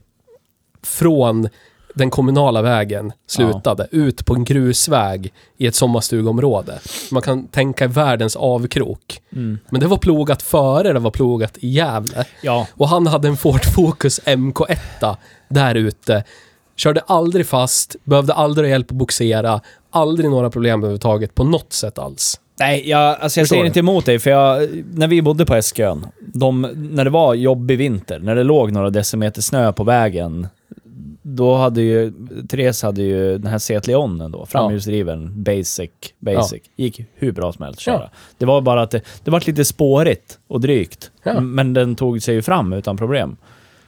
S2: från den kommunala vägen slutade, ut på en grusväg i ett sommarstugområde. Man kan tänka världens avkrok.
S1: Mm.
S2: Men det var plogat före det var plogat i Gävle.
S1: Ja.
S2: Och han hade en Ford Focus MK1 där ute. Körde aldrig fast, behövde aldrig hjälp att boxera, aldrig några problem överhuvudtaget på något sätt alls.
S1: Nej, jag, alltså jag
S2: Förstår
S1: säger
S2: du?
S1: inte emot dig, för jag, när vi bodde på Eskön, de, när det var jobbig vinter, när det låg några decimeter snö på vägen, då hade ju, Therese hade ju den här Seat Leonen då, framhjulsdriven, basic, basic. Gick hur bra som helst att köra.
S2: Ja.
S1: Det var bara att det, det var lite spårigt och drygt.
S2: Ja.
S1: Men den tog sig ju fram utan problem.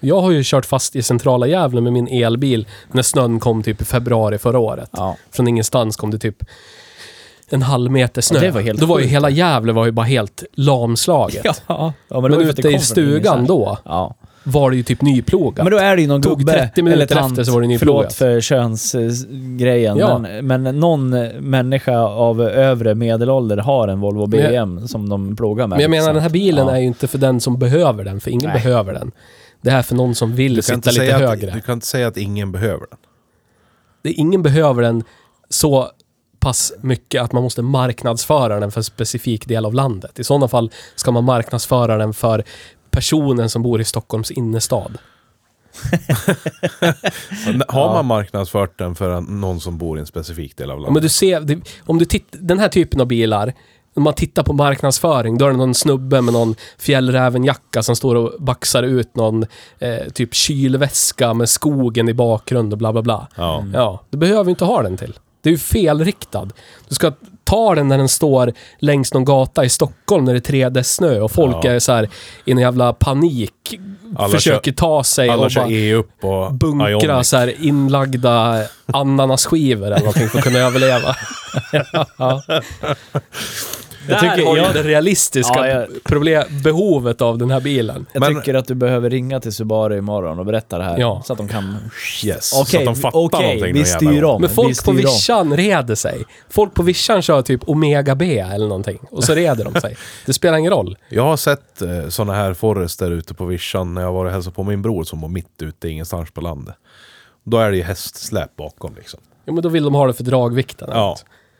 S2: Jag har ju kört fast i centrala Gävle med min elbil när snön kom typ i februari förra året.
S1: Ja.
S2: Från ingenstans kom det typ en halv meter snö.
S1: Ja, det var helt
S2: då var ju
S1: sjukt.
S2: hela Gävle var ju bara helt lamslaget.
S1: Ja, ja men, det
S2: men
S1: att
S2: ute i stugan då,
S1: Ja.
S2: var det ju typ nyplogat.
S1: Men då är det ju någon
S2: Tog
S1: gubbe
S2: 30 minuter
S1: eller tant,
S2: efter så var det nyplogat.
S1: förlåt för könsgrejen,
S2: Ja.
S1: men, men någon människa av övre medelålder har en Volvo
S2: Men
S1: BM som de plogar med.
S2: Men jag menar
S1: liksom.
S2: den här bilen
S1: Ja.
S2: är ju inte för den som behöver den, för ingen
S1: Nej.
S2: behöver den. Det här är för någon som vill
S3: Du kan,
S2: sitta
S3: inte
S2: lite
S3: säga
S2: högre.
S3: att, du kan inte säga att ingen behöver den.
S2: Det, ingen behöver den så pass mycket att man måste marknadsföra den för en specifik del av landet. I sådana fall ska man marknadsföra den för personen som bor i Stockholms innerstad.
S3: Har man marknadsfört den för någon som bor i en specifik del av landet?
S2: men du ser, om du tittar, den här typen av bilar, om man tittar på marknadsföring, då är det någon snubbe med någon fjällrävenjacka som står och baxar ut någon eh, typ kylväska med skogen i bakgrund och bla bla bla.
S3: Ja.
S2: Ja, du behöver inte ha den till. Det är ju felriktad. Du ska ta den när den står längs någon gata i Stockholm när det är 3D-snö och folk
S3: Ja.
S2: är så här i en jävla panik.
S3: Alla
S2: försöker ta sig och
S3: kör
S2: bara
S3: E upp och
S2: bunkra så här inlagda ananasskivor eller någonting för att kunna överleva. ja.
S1: Jag
S2: Där
S1: tycker-
S2: har du
S1: jag-
S2: det realistiska
S1: Ja, jag-
S2: problem, behovet av den här bilen.
S1: Jag
S3: Men-
S1: tycker att du behöver ringa till Subaru imorgon och berätta det här.
S2: Ja.
S1: Så att de kan...
S3: Yes, så
S1: Okej,
S3: att de fattar
S1: okej,
S3: någonting
S1: vi
S3: någon jävla
S1: styr
S3: gång.
S1: om.
S2: Men
S1: vi
S2: folk
S1: styr
S2: på
S1: om.
S2: vischan reder sig. Folk på vischan kör typ Omega B eller någonting. Och så reder de sig. Det spelar ingen roll.
S3: Jag har sett eh, såna här Forester ute på vischan när jag var och hälsade på min bror som bor mitt ute ingenstans på landet. Då är det ju hästsläp bakom liksom.
S2: Jo, men då vill de ha det för dragvikten.
S3: Ja.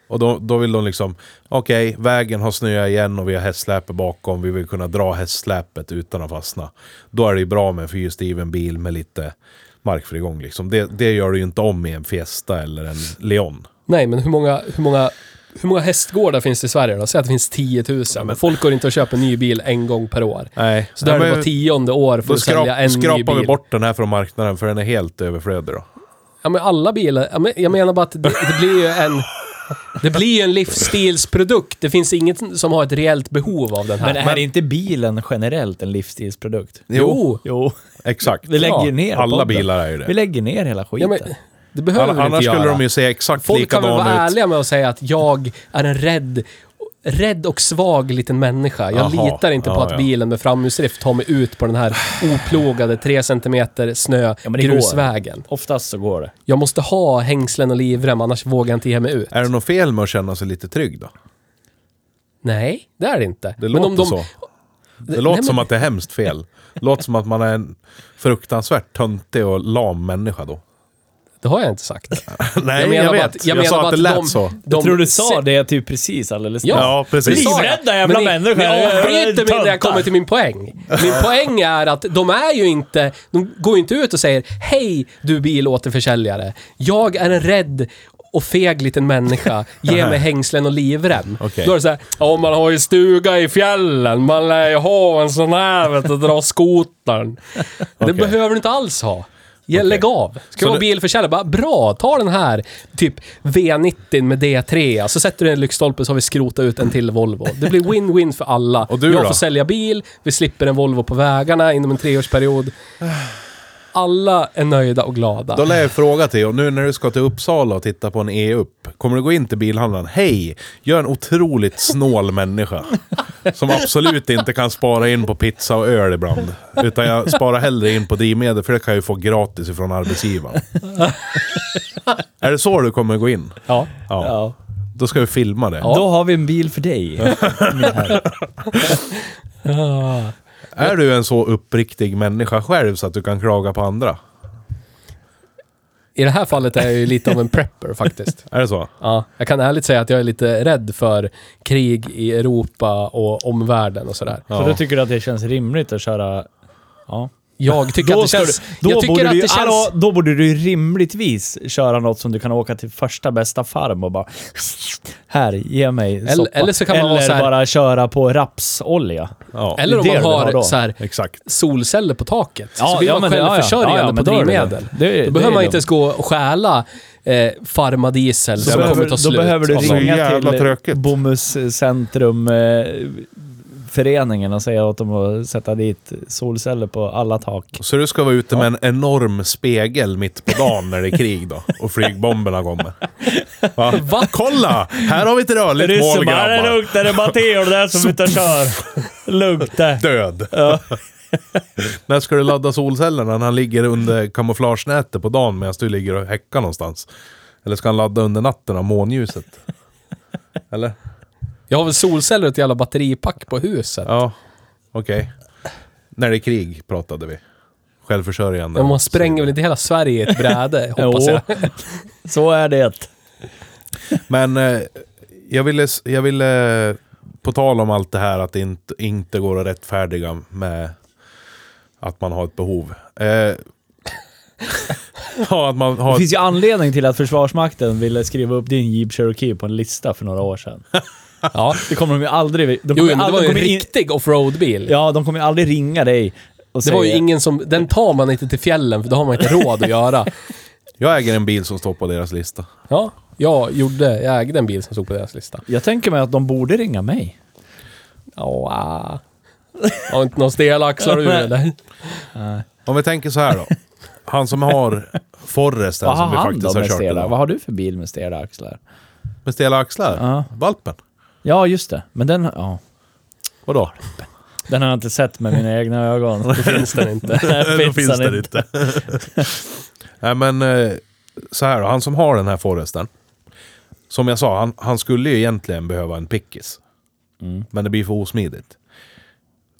S3: Och då, då vill de liksom, okej, vägen har snöat igen och vi har hästsläpet bakom. Vi vill kunna dra hästsläpet utan att fastna. Då är det ju bra med en fyrhjulsdriven bil med lite markfrigång liksom. Det, det gör du ju inte om i en Fiesta eller en Leon.
S2: Nej, men hur många, hur många hur många hästgårdar finns det i Sverige då? Säg att det finns 10 000. men folk går inte och köper en ny bil en gång per år.
S3: Nej.
S2: Så där är det var tionde år för
S3: Då
S2: att sälja en ny
S3: skrapar
S2: bil.
S3: vi bort den här från marknaden för den är helt överflödig då.
S2: Ja, men alla bilar. Ja, men jag menar bara att det, det blir ju en... Det blir ju en livsstilsprodukt. Det finns inget som har ett reellt behov av den här.
S1: Men är inte bilen generellt en livsstilsprodukt?
S2: Jo.
S1: Jo.
S3: Exakt.
S1: Vi lägger
S2: Ja,
S1: ner
S3: Alla
S1: podden.
S3: bilar är ju
S1: Vi
S3: det.
S1: lägger ner hela skiten.
S2: Ja, men det behöver
S3: Anna-
S2: vi inte
S3: Annars
S2: göra.
S3: skulle de ju se exakt
S2: Folk kan väl vara
S3: likadana ut.
S2: ärliga med att säga att jag är en rädd, rädd och svag liten människa. Jag
S3: Jaha,
S2: litar inte på
S3: ja,
S2: att
S3: ja.
S2: bilen med framhjulsdrift tar mig ut på den här oplogade 3 cm snö
S1: Ja, men det går.
S2: grusvägen.
S1: Oftast så går det.
S2: Jag måste ha hängslen och livrem, annars vågar jag inte ge mig ut.
S3: Är det något fel med att känna sig lite trygg då?
S2: Nej, det är det inte.
S3: Det låter så. Det, låter
S2: nej,
S3: som
S2: men-
S3: att det är hemskt fel. Det låter som att man är en fruktansvärt töntig och lam människa då.
S2: Det har jag inte sagt.
S3: Nej,
S2: jag menar bara att, jag menar
S3: sa att det lät
S2: de,
S3: så.
S2: de
S1: jag tror du sa det typ precis alldeles
S2: Ja,
S3: Ja, precis.
S2: det jag.
S1: Livrädda jävla
S2: Men
S1: människor.
S2: Ni avbryter mig när jag kommer till min poäng. Min poäng är att de är ju inte... De går ju inte ut och säger Hej du bilåterförsäljare. Jag är en rädd och feg liten människa. Ge mig hängslen och livrem.
S3: Okej.
S2: Då är det såhär, ja man har ju stuga i fjällen. Man lär ju ha en sån här vet du, dra skotern. Det
S3: Okej.
S2: behöver du inte alls ha. Ja,
S3: Okej.
S2: Lägg av. Ska vara bilförsäljare, bara bra, ta den här typ V90 med D3, så sätter du en lyktstolpe så har vi skrotat ut en till Volvo. Det blir win-win för alla.
S3: Och du
S2: Jag
S3: då?
S2: får sälja bil, vi slipper en Volvo på vägarna inom en treårsperiod. Alla är nöjda och glada.
S3: Då lär jag fråga till och nu när du ska till Uppsala och titta på en E-upp. Kommer du gå in till bilhandlaren? Hej! Jag är en otroligt snål människa. Som absolut inte kan spara in på pizza och öl ibland. Utan jag sparar hellre in på drivmedel för det kan jag ju få gratis ifrån arbetsgivaren. är det så du kommer gå in?
S2: Ja.
S3: Ja.
S1: Ja.
S3: Då ska vi filma det.
S1: Då har vi en bil för dig.
S3: Är du en så uppriktig människa själv så att du kan klaga på andra?
S2: I det här fallet är jag ju lite av en prepper faktiskt.
S3: Är det så?
S2: Ja, jag kan ärligt säga att jag är lite rädd för krig i Europa och omvärlden och sådär.
S1: Så då tycker du att det känns rimligt att köra... Ja.
S2: Jag tycker att det känns...
S1: du, då,
S2: jag tycker
S1: borde
S2: att
S1: du,
S2: det känns...
S1: hallå, då borde du rimligtvis köra något som du kan åka till första bästa farm och bara... Här, ge mig
S2: Eller-
S1: soppa.
S2: eller så kan man
S1: eller
S2: vara så här-
S1: bara köra på rapsolja.
S3: Ja,
S2: Eller om man har,
S1: har då.
S2: så här,
S3: exakt.
S2: solceller på taket. så blir man
S1: men-
S2: självförsörjande
S1: ja, ja,
S2: på
S1: då det
S2: drivmedel. Då
S1: det
S2: behöver man inte ens gå och stjäla eh, farmadiesel
S1: Då
S2: som
S1: behöver,
S2: kommer ta
S1: då
S2: slut.
S1: behöver du
S2: av
S3: Så
S2: någon.
S1: ringa till. Bomhus centrum eh, föreningen och säga åt dem att sätta dit solceller på alla tak.
S3: Så du ska vara ute med en enorm spegel mitt på dagen när det är krig då? Och flygbomberna kommer? Va?
S2: Va?
S3: Kolla! Här har vi ett rörligt mål
S1: bara, det
S3: grabbar.
S1: luktar det Matteo där som ute och kör. Luktar.
S3: Död. När ska du ladda solcellerna? När han ligger under kamouflagenätet på dagen medan du ligger och häckar någonstans? Eller ska han ladda under natten av månljuset? Eller?
S2: Jag har väl solceller och ett jävla batteripack på huset.
S3: Ja, okej. När det är krig pratade vi. Självförsörjande.
S2: Men man spränger väl inte hela Sverige i ett bräde, hoppas jag.
S1: Så är det.
S3: Men eh, jag ville, jag ville, på tal om allt det här att det inte, inte går att rättfärdiga med att man har ett behov. Eh, ja, att man har
S1: Det
S3: ett,
S1: finns ju anledning till att Försvarsmakten ville skriva upp din Jeep Cherokee på en lista för några år sedan.
S2: Ja.
S1: Det kommer de ju aldrig... De
S2: Jo,
S1: kommer
S2: men det
S1: aldrig-
S2: var ju en riktig offroad-bil.
S1: Ja, de kommer ju aldrig ringa dig och
S2: Det
S1: säga...
S2: var ju ingen som... Den tar man inte till fjällen för då har man inte råd att göra.
S3: jag äger en bil som står på deras lista.
S2: Ja, jag gjorde... Jag ägde en bil som stod på deras lista.
S1: Jag tänker mig att de borde ringa mig.
S2: Ja, ah. Har inte någon stela axlar du eller?
S3: Om vi tänker så här då. Han som har Forresten
S1: Vad har
S3: som vi
S1: han
S3: faktiskt
S1: då
S3: har
S1: med
S3: kört
S1: stela?
S3: idag.
S1: Vad har du för bil med stela axlar?
S3: Med stela axlar?
S1: Ja.
S3: Valpen?
S1: Ja, just det. Men den... Ja.
S3: Vadå?
S1: Den har jag inte sett med mina egna ögon.
S2: Det finns den inte.
S3: Då finns det inte. Nej men, eh, så här då. Han som har den här Forresten. Som jag sa, han, han skulle ju egentligen behöva en pickis.
S1: Mm.
S3: Men det blir för osmidigt.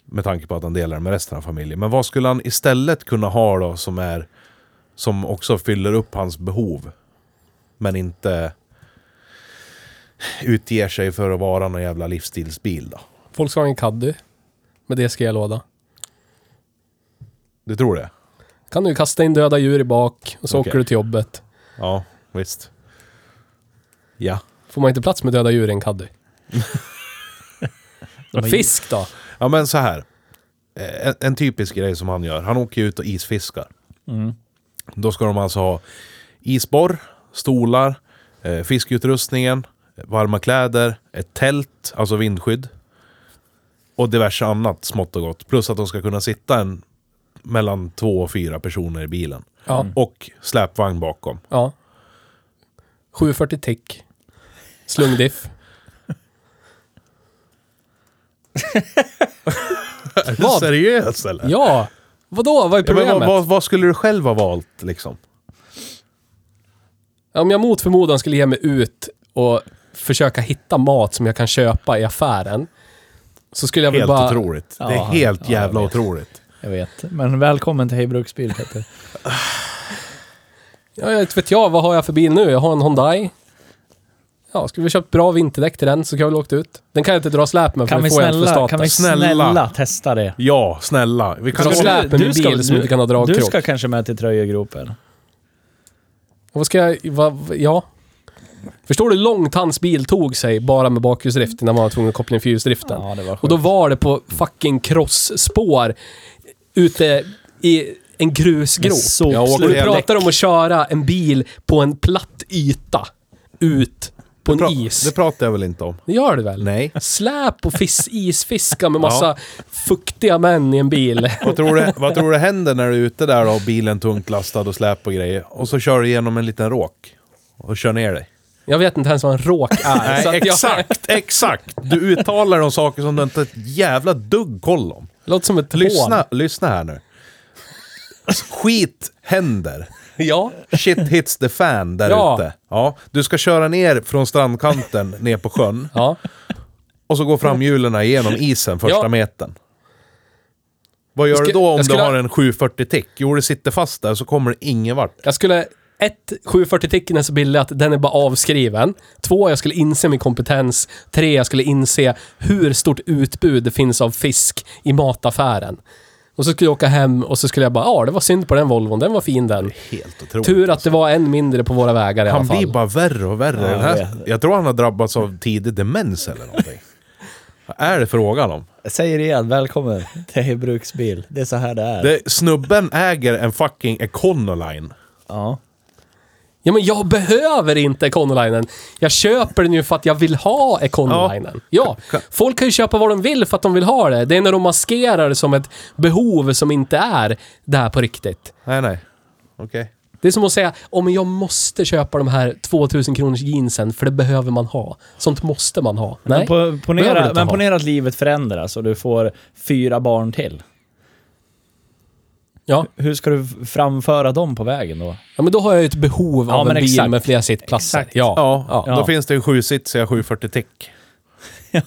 S3: Med tanke på att han delar den med resten av familjen. Men vad skulle han istället kunna ha då som är... Som också fyller upp hans behov. Men inte utger sig för att vara någon jävla livsstilsbil då.
S2: Volkswagen Caddy. Med DSG-låda.
S3: Du tror det?
S2: Kan du kasta in döda djur i bak och så
S3: Okej.
S2: åker du till jobbet.
S3: Ja, visst. Ja.
S2: Får man inte plats med döda djur i en Caddy?
S1: Har ju-
S2: Fisk då?
S3: Ja men så här. Eh, En, en typisk grej som han gör. Han åker ut och isfiskar.
S1: Mm.
S3: Då ska de alltså ha isborr, stolar, eh, fiskutrustningen, varma kläder, ett tält, alltså vindskydd. Och diverse annat smått och gott. Plus att de ska kunna sitta en, mellan två och fyra personer i bilen.
S2: Ja.
S3: Och släpvagn bakom.
S2: ja. 740 tick. Slungdiff.
S3: Är du
S2: Vad?
S3: seriös eller?
S2: Ja! Vadå? Vad är
S3: Ja, men
S2: problemet?
S3: vad, vad, vad skulle du själv ha valt liksom?
S2: Om jag mot förmodan skulle ge mig ut och försöka hitta mat som jag kan köpa i affären. Så skulle jag väl
S3: Helt
S2: bara...
S3: otroligt. det är
S1: Ja,
S3: helt
S1: ja,
S3: jävla
S1: jag
S3: otroligt.
S1: Jag vet. Men välkommen till Hej Bruksbil, Peter.
S2: Ja, jag vet, jag, vad har jag för bil nu? Jag har en Hyundai. Ja, skulle vi köpt bra vinterdäck till den så kan jag väl åkt ut. Den kan jag inte dra släp med för
S1: Kan vi,
S2: får jag inte
S1: snälla,
S2: staten.
S1: kan vi
S3: Snälla.
S1: snälla testa det?
S3: Ja, snälla. Vi kan
S2: Dra släp med min bil som inte kan ha dragkrok.
S1: Du ska kanske med till Tröjegropen.
S2: Och Vad ska jag... Vad, ja. Förstår du hur långt hans bil tog sig bara med bakhjulsdrift innan man var tvungen att koppla in fyrhjulsdriften?
S1: Ja, det var
S2: Och då var det på fucking crossspår ute i en grusgrop.
S1: Sop-
S3: Jag åker
S2: du
S3: jävla-
S2: pratar om att köra en bil på en platt yta. Ut på en
S3: Pra-
S2: is.
S3: Det pratar jag väl inte om?
S2: Det gör du väl?
S3: Nej.
S2: Släp och fis, isfiska med massa fuktiga män i en bil.
S3: Vad tror, du, vad tror du händer när du är ute där och bilen tungt lastad och släp och grejer? Och så kör du igenom en liten råk. Och kör ner dig.
S2: Jag vet inte ens vad en råk är.
S3: Nej,
S2: så att
S3: exakt, exakt! Du uttalar de saker som du inte ett jävla dugg koll om.
S2: Jag, låter som ett
S3: Lyssna,
S2: hån.
S3: lyssna här nu. Skit händer.
S2: Ja.
S3: Shit hits the fan där
S2: Ja.
S3: ute. Ja, du ska köra ner från strandkanten ner på sjön.
S2: Ja.
S3: Och så går framhjulen igenom isen första
S2: Ja.
S3: metern. Vad gör
S2: Jag
S3: du då om
S2: jag skulle-
S3: du har en 740 tick? Jo, du sitter fast där så kommer det ingen vart.
S2: Jag skulle... Ett, 740 ticken är så billig att den är bara avskriven. Två, jag skulle inse min kompetens. Tre, jag skulle inse hur stort utbud det finns av fisk i mataffären. Och så skulle jag åka hem och så skulle jag bara, ja det var synd på den Volvon, den var fin den.
S3: Helt otroligt.
S2: Tur att det var en mindre på våra vägar i alla
S3: Han
S2: fall.
S3: blir bara värre och värre.
S1: Ja,
S3: Den här, jag tror han har drabbats av tidig demens eller någonting. Vad är det frågan om?
S1: Jag säger det igen, välkommen till Bruksbil. Det är så här det är.
S3: Det, snubben äger en fucking Econoline.
S1: Ja.
S2: Ja men jag behöver inte Econolinen. Jag köper den ju för att jag vill ha Econolinen. Ja.
S3: Ka-
S2: Folk kan ju köpa vad de vill för att de vill ha det. Det är när de maskerar det som ett behov som inte är där på riktigt.
S3: Nej, nej. Okej.
S2: Det är som att säga, om jag måste köpa de här 2000 kronors jeansen för det behöver man ha. Sånt måste man ha. Nej.
S1: Men, på, ponera, men
S2: ha.
S1: ponera att livet förändras och du får fyra barn till.
S2: Ja.
S1: Hur ska du framföra dem på vägen då?
S2: ja, men då har jag ju ett behov
S1: Ja,
S2: av en bil
S1: exakt.
S2: med flera sittplatser.
S1: Exakt.
S2: Ja.
S3: Ja,
S2: Ja.
S3: då finns det en sjusitsiga 740 tick.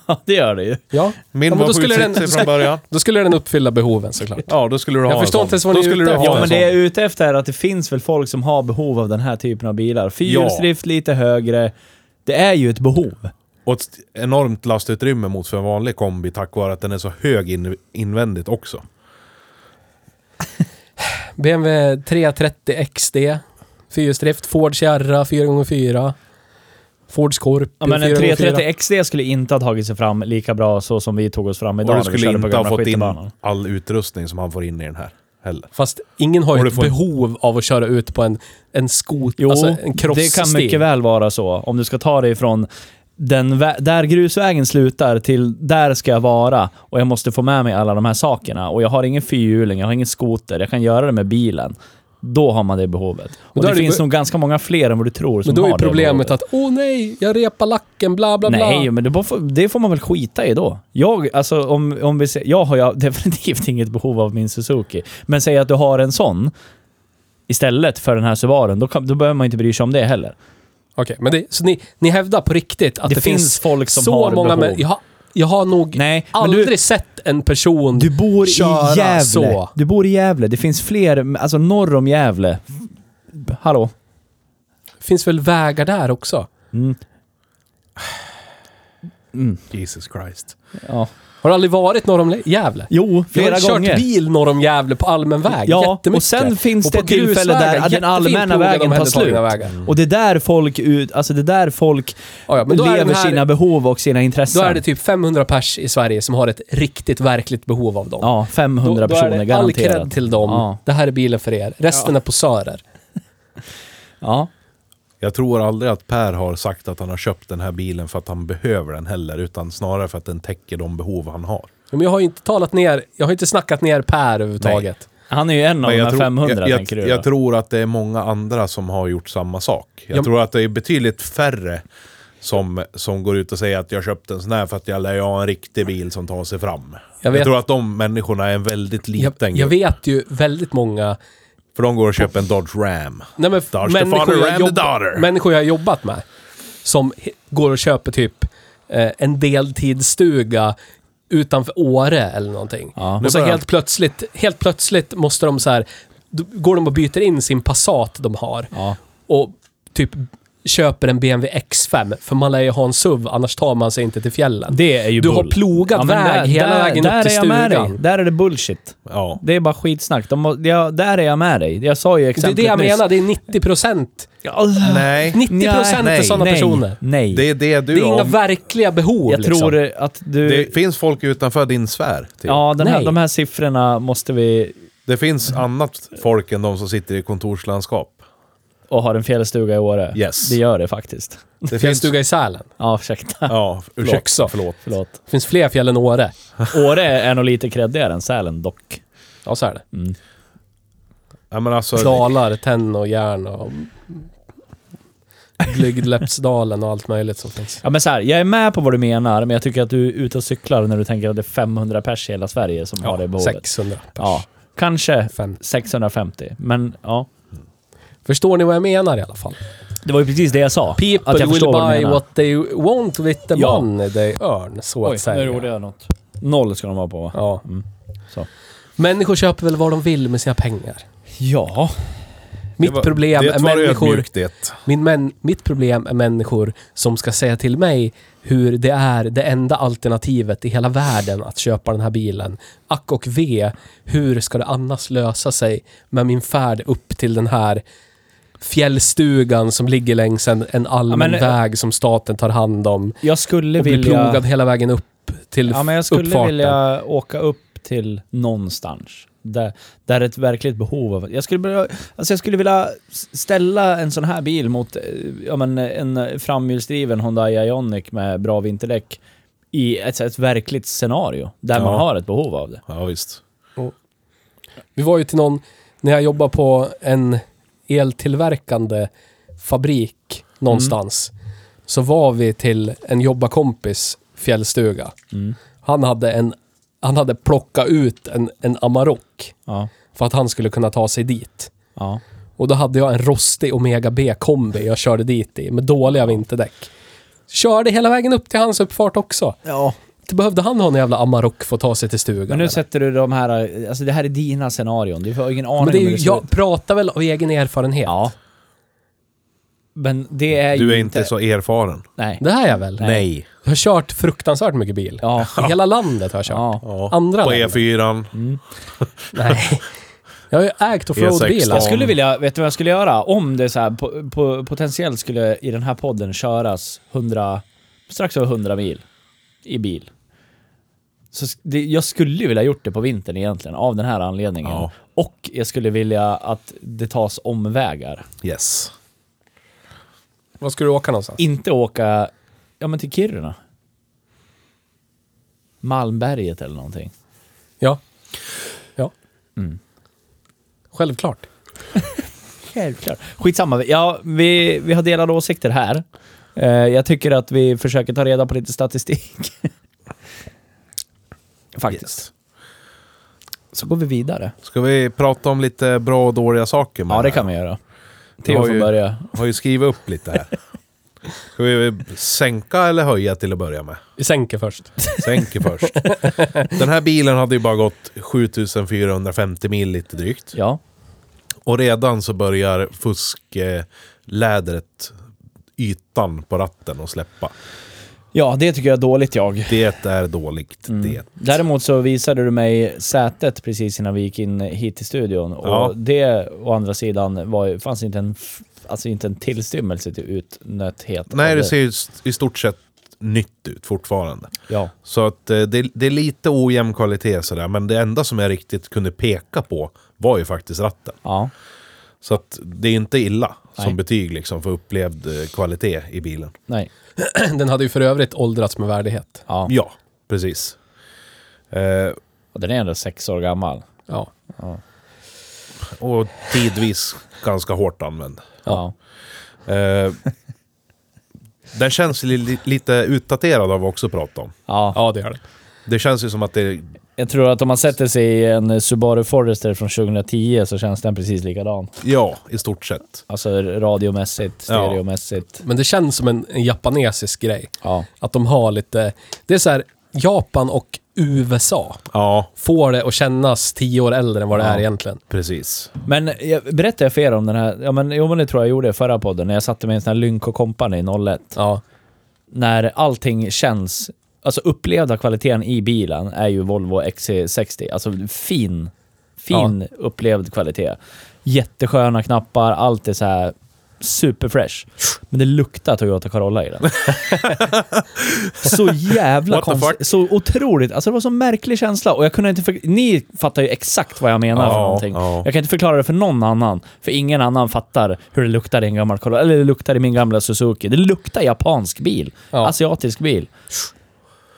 S1: Ja, det gör det ju.
S2: ja.
S3: Min
S2: Ja,
S3: var
S2: då skulle den-
S3: sjusitsig från början.
S2: Då skulle den uppfylla behoven såklart.
S3: Ja, då skulle du ha
S2: Jag
S3: en
S2: förstår inte ens vad ni är
S3: skulle
S2: ute efter.
S1: Ja,
S3: en
S1: men det jag är ute efter är att det finns väl folk som har behov av den här typen av bilar. Fyrhjulsdrift lite högre. Det är ju ett behov.
S3: Och ett enormt lastutrymme mot för en vanlig kombi tack vare att den är så hög in, invändigt också.
S2: BMW 330 XD. Fyrhjulsdrift. Ford Sierra 4x4. Ford Scorpio
S1: Ja, men en
S2: 4x4.
S1: 330 XD skulle inte ha tagit sig fram lika bra så som vi tog oss fram idag
S3: Och du skulle
S1: körde på
S3: inte ha fått in all utrustning som han får in i den här heller.
S2: Fast ingen har ju ett
S3: får-
S2: behov av att köra ut på en, en skot,
S1: Jo,
S2: alltså en
S1: det
S2: crossstig.
S1: kan mycket väl vara så. Om du ska ta dig från den där grusvägen slutar till där ska jag vara och jag måste få med mig alla de här sakerna och jag har ingen fyrhjuling, jag har ingen skoter, jag kan göra det med bilen. Då har man det behovet. Och det
S2: det
S1: finns nog ganska många fler än vad du tror som
S2: Men då
S1: har
S2: är
S1: det
S2: problemet att åh nej, jag repar lacken, bla bla bla.
S1: Nej, men det, får, det får man väl skita i då. Jag, alltså, om, om vi ser, jag har ju definitivt inget behov av min Suzuki. Men säg att du har en sån istället för den här Subarun, då, kan, då behöver man inte bry sig om det heller.
S2: Okej, men det, så ni, ni hävdar på riktigt att
S1: Det
S2: det,
S1: finns folk som
S2: så
S1: har
S2: många
S1: behov.
S2: Jag, har, jag har nog
S1: Nej, men
S2: aldrig
S1: du,
S2: sett en person
S1: du bor
S2: köra
S1: i Gävle.
S2: så.
S1: Du bor i Gävle. Det finns fler, alltså norr om Gävle. Hallå?
S2: finns väl vägar där också?
S1: Mm. Mm.
S3: Jesus Christ.
S1: Ja.
S2: Har du aldrig varit norr om Gävle?
S1: Jo,
S2: Jag
S1: flera
S2: har
S1: gånger.
S2: kört bil norr om Gävle på allmän väg.
S1: Ja, och sen finns det ett tillfälle där den allmänna vägen tar slut.
S2: vägar.
S1: Och det är där folk, ut, alltså det är där folk
S2: Ja, ja, då
S1: lever
S2: här,
S1: sina behov och sina intressen.
S2: då är det typ 500 pers i Sverige som har ett riktigt, verkligt behov av dem.
S1: Ja, 500
S2: då, då
S1: personer
S2: är det all
S1: garanterat.
S2: cred till dem.
S1: Ja.
S2: Det här är bilen för er. Resten är posörer.
S1: Ja.
S3: Jag tror aldrig att Per har sagt att han har köpt den här bilen för att han behöver den heller, utan snarare för att den täcker de behov han har.
S2: Men jag har inte talat ner, jag har inte snackat ner Per överhuvudtaget.
S1: Han är ju en av de här
S3: jag, tror,
S1: 500
S3: jag, jag,
S1: tänker du
S3: jag
S1: då?
S3: tror att det är många andra som har gjort samma sak. Jag
S2: Ja,
S3: tror att det är betydligt färre som, som går ut och säger att jag köpte en sån här för att jag lär ha en riktig bil som tar sig fram.
S2: Jag
S3: Jag,
S2: vet-
S3: tror att de människorna är en väldigt liten
S2: Jag,
S3: grupp.
S2: jag vet ju väldigt många
S3: För de går och köper en Dodge Ram.
S2: nej, men
S3: Dodge the
S2: människor,
S3: father
S2: jag
S3: and the daughter.
S2: människor jag har jobbat med som går och köper typ eh, en deltidsstuga utanför Åre eller någonting.
S1: Ja.
S2: Och så helt plötsligt, helt plötsligt måste de så här, går de och byter in sin Passat de har
S1: Ja.
S2: och typ köper en BMW X5 för man lär ju ha en SUV annars tar man sig inte till fjällen.
S1: Det är ju
S2: Du har
S1: bull.
S2: plogat
S1: men
S2: väg hela vägen
S1: där
S2: upp till
S1: är jag med
S2: stugan.
S1: dig. Där är det bullshit.
S3: Ja.
S1: Det är bara skitsnack. De ja, där är jag med dig. Jag sa ju
S2: Det är
S1: exemplet
S2: det jag
S1: nyss.
S2: menar, det är 90 procent.
S1: Ja,
S3: Nej,
S2: 90 procent är sådana
S1: nej,
S2: personer.
S1: Nej.
S3: det är det du
S2: Det är inga
S3: om.
S2: verkliga behov
S1: jag
S2: liksom.
S1: tror att du...
S3: Det finns folk utanför din sfär. Typ.
S1: ja, den här, de här siffrorna måste vi...
S3: Det finns annat folk än de som sitter i kontorslandskap.
S1: Och har en fjällstuga i Åre.
S3: Yes.
S1: Det gör det faktiskt.
S3: Det finns...
S2: Fjällstuga i Sälen.
S1: Ja, ursäkta.
S3: Ja, ursäkta.
S2: Också.
S3: Förlåt.
S1: Förlåt.
S2: Det finns fler fjäll än Åre.
S1: Åre är nog lite creddigare än Sälen dock.
S2: Ja, så är det.
S3: Ja, men alltså,
S2: Dalar, tenn och järn och... Glygdläppsdalen och allt möjligt som finns.
S1: Ja men så här, jag är med på vad du menar, men jag tycker att du är ute och cyklar när du tänker att det är 500 pers i hela Sverige som har det behovet.
S2: 600 pers.
S1: Ja, kanske
S2: Fem.
S1: 650. Men ja,
S2: Förstår ni vad jag menar i alla fall?
S1: det var ju precis det jag sa.
S2: People
S1: att jag
S2: will
S1: vad
S2: buy what they want with the
S1: Ja.
S2: money they earn, så att säga.
S1: jag något. Noll ska de vara på va?
S2: Ja.
S1: Mm. Så.
S2: Människor köper väl vad de vill med sina pengar.
S1: Ja.
S2: Mitt
S3: det var-
S2: problem
S3: det
S2: är
S3: var
S2: människor...
S3: ödmjukt det.
S2: Min män, mitt problem är människor som ska säga till mig hur det är det enda alternativet i hela världen att köpa den här bilen. Ack och ve, hur ska det annars lösa sig med min färd upp till den här fjällstugan som ligger längs en, en allmän
S1: Ja, men-
S2: väg som staten tar hand om
S1: Jag skulle
S2: och blir
S1: vilja...
S2: plogad hela vägen upp till
S1: Ja, men jag skulle
S2: uppfarten.
S1: vilja åka upp till någonstans. Där, där ett verkligt behov av... Jag skulle, vilja- alltså jag skulle vilja ställa en sån här bil mot eh, ja, men en framhjulsdriven Hyundai Ioniq med bra vinterdäck i ett, ett verkligt scenario. Där man
S3: Ja.
S1: har ett behov av det.
S3: Ja, visst.
S2: Vi var ju till någon, när jag jobbade på en eltillverkande fabrik någonstans, så var vi till en jobbarkompis fjällstuga.
S1: Mm.
S2: Han hade en han hade plockat ut en, en Amarok
S1: Ja.
S2: För att han skulle kunna ta sig dit.
S1: Ja.
S2: Och då hade jag en rostig Omega B-kombi jag körde dit i med dåliga vinterdäck. Körde hela vägen upp till hans uppfart också.
S1: ja.
S2: Inte behövde han ha en jävla Amarok för att ta sig till stugan.
S1: Men nu
S2: eller?
S1: sätter du de här, alltså det här är dina scenarion. Du har ingen aning
S2: Men det är
S1: om hur det ser
S2: jag
S1: ut.
S2: pratar väl av egen erfarenhet.
S1: Ja. Men det är ju
S3: Du är inte så erfaren.
S1: Nej.
S2: Det här är jag väl.
S3: Nej.
S2: Jag har kört fruktansvärt mycket bil.
S1: Ja.
S2: I hela landet har jag kört.
S1: Ja.
S3: Ja.
S2: Andra
S3: På
S2: länder.
S3: E4.
S2: Nej. Jag har ju ägt offroad-bilar.
S1: Jag skulle vilja, vet du vad jag skulle göra? Om det så här, på, på, potentiellt skulle i den här podden köras 100, strax över 100 mil i bil. Så det, jag skulle ju vilja gjort det på vintern egentligen, av den här anledningen.
S3: Ja.
S1: Och jag skulle vilja att det tas omvägar.
S3: Yes.
S2: Var ska du åka någonstans?
S1: Inte åka, ja men till Kiruna. Malmberget eller någonting.
S2: Ja. Ja.
S1: Mm.
S2: Självklart.
S1: Självklart. Skitsamma. Ja, vi, vi har delade åsikter här. Eh, jag tycker att vi försöker ta reda på lite statistik. Faktiskt.
S3: Yes.
S1: Så går vi vidare.
S3: Ska vi prata om lite bra och dåliga saker? med
S1: Ja, det
S3: här?
S1: kan vi göra. Theo får
S3: ju-
S1: börja.
S3: har ju skrivit upp lite här. Ska vi sänka eller höja till att börja med?
S2: Vi sänker först.
S3: Sänker först. Den här bilen hade ju bara gått 7450 mil lite drygt.
S1: Ja.
S3: Och redan så börjar fusklädret ytan på ratten att släppa.
S1: Ja, det tycker jag är dåligt jag.
S3: Det är dåligt
S1: Mm.
S3: det.
S1: Däremot så visade du mig sätet precis innan vi gick in hit till studion. Och
S3: Ja.
S1: det, å andra sidan, var, fanns inte en, alltså inte en tillstymmelse till utnötthet.
S3: Nej, det ser ju i stort sett nytt ut fortfarande.
S1: Ja.
S3: Så att eh, det, det är lite ojämn kvalitet sådär, men det enda som jag riktigt kunde peka på var ju faktiskt ratten.
S1: Ja.
S3: Så att det är inte illa
S1: Nej.
S3: som betyg liksom för upplevd eh, kvalitet i bilen.
S1: Nej.
S2: Den hade ju för övrigt åldrats med värdighet.
S1: Ja.
S3: Ja, precis. Eh,
S1: Och den är ändå sex år gammal.
S2: Ja.
S3: och tidvis ganska hårt använd.
S1: Ja.
S3: Eh, den känns li, lite utdaterad av att också prata om.
S1: Ja.
S2: Ja, det gör det.
S3: Det känns ju som att det...
S1: Jag tror att om man sätter sig i en Subaru Forester från 2010 så känns den precis likadan.
S3: Ja, i stort sett.
S1: Alltså radiomässigt, stereomässigt.
S2: Men det känns som en, en japanesisk grej.
S1: Ja.
S2: Att de har lite... Det är så här, Japan och USA
S3: Ja,
S2: får det att kännas tio år äldre än vad det
S1: Ja.
S2: är egentligen.
S3: precis.
S1: Men jag, berättade jag för er om den här? Ja men, jo, men det tror jag gjorde i förra podden, när jag satte mig i en sån här Lynk Company 01.
S2: Ja.
S1: När allting känns... Alltså upplevda kvaliteten i bilen är ju Volvo XC60. Alltså fin, fin upplevd kvalitet. Jättesköna knappar, allt är så här superfresh. Men det luktar Toyota Corolla i den. så jävla konstigt. Så otroligt. Alltså det var så märklig känsla. Och jag kunde inte för... Ni fattar ju exakt vad jag menar för
S3: Ja,
S1: någonting.
S3: ja.
S1: Jag kan inte förklara det för någon annan. För ingen annan fattar hur det luktar i en gammal Corolla. Eller det luktar i min gamla Suzuki. Det luktar japansk bil.
S2: Ja.
S1: Asiatisk bil.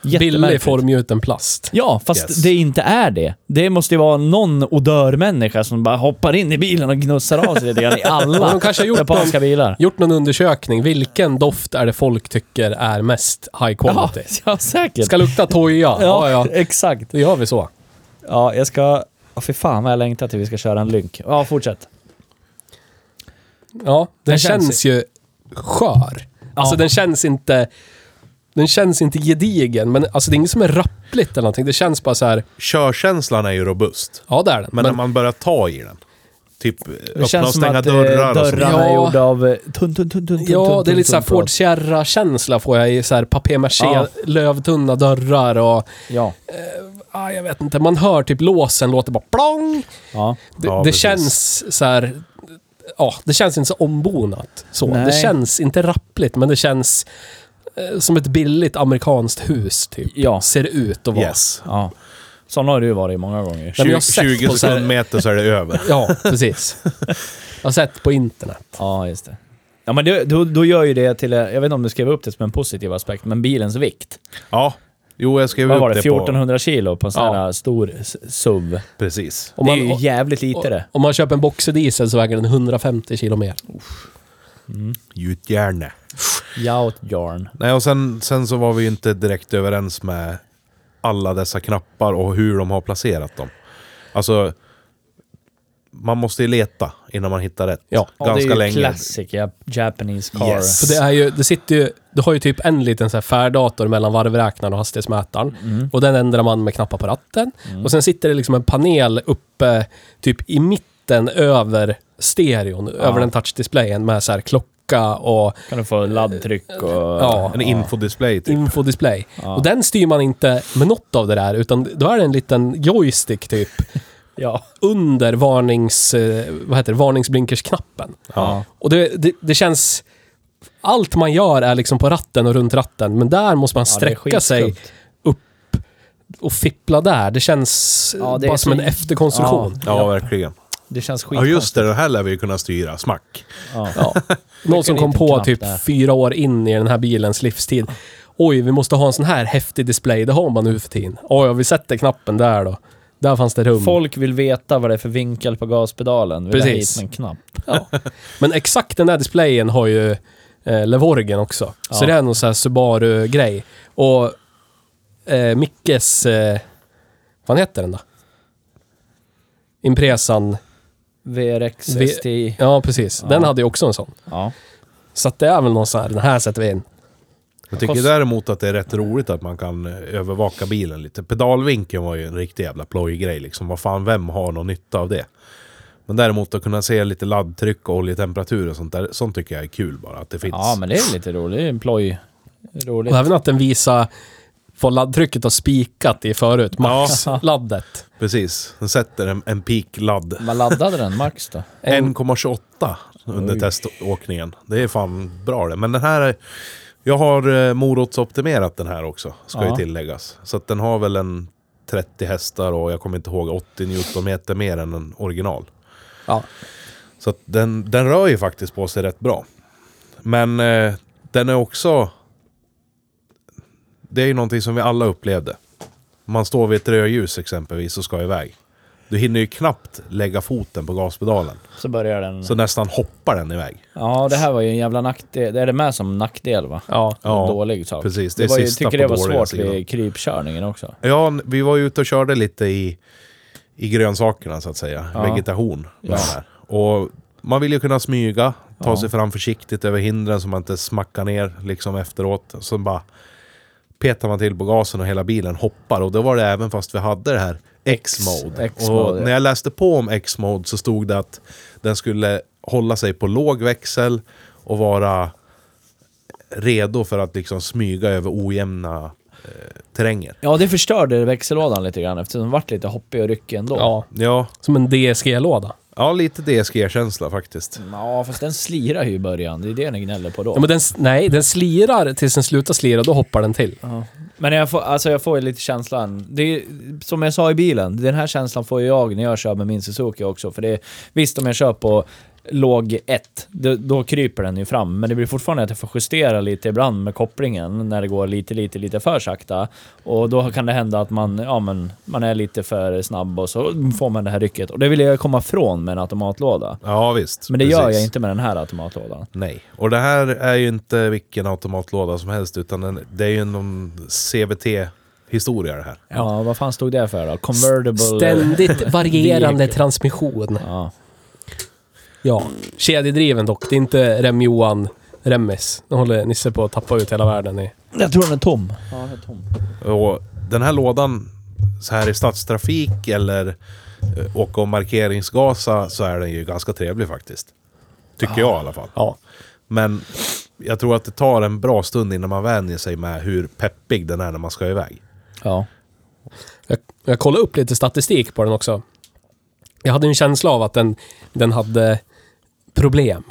S2: Billig formgjuten plast.
S1: Ja, fast
S3: Yes.
S1: det inte är det. Det måste ju vara någon odörmänniska som bara hoppar in i bilen och gnussar av sig lite grann i
S2: Ja,
S1: alla
S2: de kanske har gjort
S1: japanska bilar.
S2: Gjort någon undersökning. Vilken doft är det folk tycker är mest high
S1: Ja,
S2: quality?
S1: ja, säkert.
S2: Ska lukta toja? Ja, ja. ja.
S1: exakt.
S2: Då gör vi så.
S1: Ja, jag ska... Ja, för fan vad jag längtar till vi ska köra en lynk. Ja, fortsätt.
S2: Ja, den,
S1: Den
S2: känns,
S1: känns
S2: ju skör. Alltså
S1: Ja.
S2: den känns inte... Den känns inte gedigen, men alltså det är inget som är rappligt eller någonting. Det känns bara så här.
S3: Körkänslan är ju robust.
S2: ja det är den.
S3: Men, när man börjar ta i den. Typ
S1: Det
S3: öppna och
S1: känns som
S3: stänga
S1: att eh,
S3: dörrar och sånt.
S1: dörrarna är
S2: Ja.
S1: gjorda av eh, tunn, tunn, tunn, tunn,
S2: Ja, det är lite såhär Ford. Sierra-känsla får jag i så här papier-maché,
S1: Ja.
S2: lövtunna dörrar och...
S1: Ja.
S2: Ah, jag vet inte, man hör typ låsen låter bara plong.
S1: Ja.
S2: Det,
S3: Ja,
S2: det känns så här. Ja, det känns inte så ombonat. Så.
S1: Nej.
S2: Det känns inte rappligt, men det känns eh, som ett billigt amerikanskt hus, typ.
S1: Ja.
S2: Ser det ut att vara.
S3: Yes.
S1: ja. Sådana har du varit många gånger.
S2: Nej, men jag har
S3: 20,
S2: sett
S3: 20
S2: på så här-
S3: sekundmeter så är det över.
S2: Ja, precis. Jag har sett på internet.
S1: Ja, just det. Ja, men det, då, då gör ju det till... eh, Jag vet inte om du skrev upp det som en positiv aspekt, men bilens vikt.
S3: Ja. Jo, jag skrev
S1: Vad
S3: upp
S1: var det?
S3: det
S1: 1400 kilo på en sån
S2: Ja.
S1: här stor SUV.
S3: på... Precis.
S2: Om
S1: det är
S2: man-
S1: ju
S2: och-
S1: jävligt lite det.
S2: Om man köper en boxerdiesel så väger den 150 kilo mer.
S3: Gjutjärn.
S1: Jout yarn.
S3: Nej, och sen, sen så var vi ju inte direkt överens med alla dessa knappar och hur de har placerat dem. Alltså, man måste ju leta innan man hittar rätt.
S2: Ja.
S1: Ja, det
S3: Ganska
S1: är ju
S3: länge.
S1: classic Jap- Japanese car.
S3: Yes.
S2: För det är ju, det sitter ju, du har ju typ en liten så här färdator mellan varvräknaren och hastighetsmätaren.
S1: Mm.
S2: Och den ändrar man med knappar på ratten. Och sen sitter det liksom en panel uppe, typ i mitten över stereon, över den touchdisplayen med så här klocka och
S1: Kan du få laddtryck och...
S2: Ja.
S3: En infodisplay typ.
S2: infodisplay.
S1: Ja.
S2: Och den styr man inte med något av det där, utan då är det en liten joystick typ
S1: Ja.
S2: under varnings, eh, vad heter det, varningsblinkersknappen.
S1: Ja.
S2: Och det, det, det känns... Allt man gör är liksom på ratten och runt ratten, men där måste man
S1: Ja,
S2: sträcka sig
S1: skitskumt.
S2: och fippla där. Det känns
S1: Ja, det
S2: bara som en efterkonstruktion.
S3: Ja, verkligen.
S1: Det känns
S3: Ja,
S1: skitkonstigt.
S3: just det. Den här lär vi ju kunna styra. Smack.
S1: Ja.
S2: Ja. Någon som kom på typ
S1: där.
S2: fyra år in i den här bilens livstid. Oj, vi måste ha en sån här häftig display. Det har man nu för tiden. Oj, ja, vi sätter knappen där då. Där fanns det rum.
S1: Folk vill veta vad det är för vinkel på gaspedalen. Vill
S2: Precis.
S1: hit med en knapp.
S2: Ja. Men exakt den där displayen har ju eh, Levorgen också. Så
S1: Ja.
S2: det är någon sån här Subaru-grej. Och eh, Mickes... Eh, vad heter den då? Impresan.
S1: VRX
S2: V-
S1: STI.
S2: Ja, precis.
S1: Ja.
S2: Den hade ju också en sån.
S1: Ja.
S2: Så att det är väl någon sån här, den här sätter vi in.
S3: Jag tycker däremot att det är rätt roligt att man kan eh, övervaka bilen lite. Pedalvinkeln var ju en riktig jävla plojig grej liksom. Vad fan, vem har någon nytta av det? Men däremot att kunna se lite laddtryck och oljetemperatur och sånt där. Sånt tycker jag är kul bara, att det finns.
S1: ja, men det är lite roligt. Det är en ploj. Roligt.
S2: Och även att den visar vad laddtrycket har spikat i förut. Max-laddet.
S3: Precis. Den sätter en, en peak-ladd.
S1: Vad laddade den max då?
S2: En-
S3: 1,28 under
S1: Oj.
S3: teståkningen. Det är fan bra det. Men den här... är- Jag har eh, morotsoptimerat den här också, ska
S1: Ja.
S3: ju tilläggas. Så att den har väl en 30 hästar och jag kommer inte ihåg 80 Newtonmeter mer än en original.
S2: Ja.
S3: Så att den, den rör ju faktiskt på sig rätt bra. Men eh, den är också... Det är ju någonting som vi alla upplevde. Man står vid ett rödljus exempelvis och ska iväg. Du hinner ju knappt lägga foten på gaspedalen.
S1: Så börjar den...
S3: Så nästan hoppar den iväg.
S1: Ja, det här var ju en jävla nackdel. Det är det med som nackdel va?
S2: Ja.
S3: Ja,
S1: dålig sak.
S3: precis. Det
S1: Det var ju,
S3: sista
S1: tycker det var svårt
S3: sidan.
S1: vid krypkörningen också.
S3: Ja, vi var ju ute och körde lite i, i grönsakerna så att säga.
S1: Ja.
S3: Vegetation.
S1: Ja.
S3: Och man vill ju kunna smyga, ta
S1: Ja.
S3: sig fram försiktigt över hindren så man inte smackar ner liksom efteråt. Så bara petar man till på gasen och hela bilen hoppar. Och då var det även fast vi hade det här X-mode.
S1: X-mode,
S3: och
S1: ja.
S3: när jag läste på om X-mode så stod det att den skulle hålla sig på låg växel och vara redo för att liksom smyga över ojämna eh, terränger.
S1: Ja, det förstörde växellådan lite grann eftersom den vart lite hoppig och ryckig ändå.
S2: ja.
S3: Ja,
S2: Som en DSG-låda.
S3: Ja lite DSG-känsla faktiskt.
S1: Ja, fast den slirar ju i början. Det är det den gnäller på då.
S2: Ja, men den, nej, den slirar tills den slutar slira, då hoppar den till.
S1: Ja. Men jag får, alltså jag får ju lite känslan. Det är, som jag sa i bilen, den här känslan får ju jag när jag kör med min Suzuki också. För det är, visst, om jag kör på låg 1, då, då kryper den ju fram. Men det blir fortfarande att jag får justera lite ibland med kopplingen när det går lite, lite, lite för sakta. Och då kan det hända att man, ja, men, man är lite för snabb och så får man det här rycket. Och det vill jag komma ifrån med en automatlåda.
S3: Ja visst.
S1: Men det gör
S3: precis.
S1: jag inte med den här automatlådan.
S3: Nej. Och det här är ju inte vilken automatlåda som helst utan den, det är ju någon CVT-historia det här.
S1: Ja, vad fan stod det för då? Convertible...
S2: Ständigt varierande transmission.
S1: Ja.
S2: Ja. Kedjedriven dock. Det är inte Rem-Johan Remmis. Nu håller Nisse på att tappa ut hela världen i...
S1: Jag tror den är tom. Ja, den är tom.
S3: Och den här lådan, så här i stadstrafik eller eh, åka och markeringsgasa så är den ju ganska trevlig faktiskt. Tycker jag i alla fall.
S2: Ja.
S3: Men jag tror att det tar en bra stund innan man vänjer sig med hur peppig den är när man ska iväg.
S1: Ja.
S2: Jag, jag kollade upp lite statistik på den också. Jag hade en känsla av att den, den hade problem.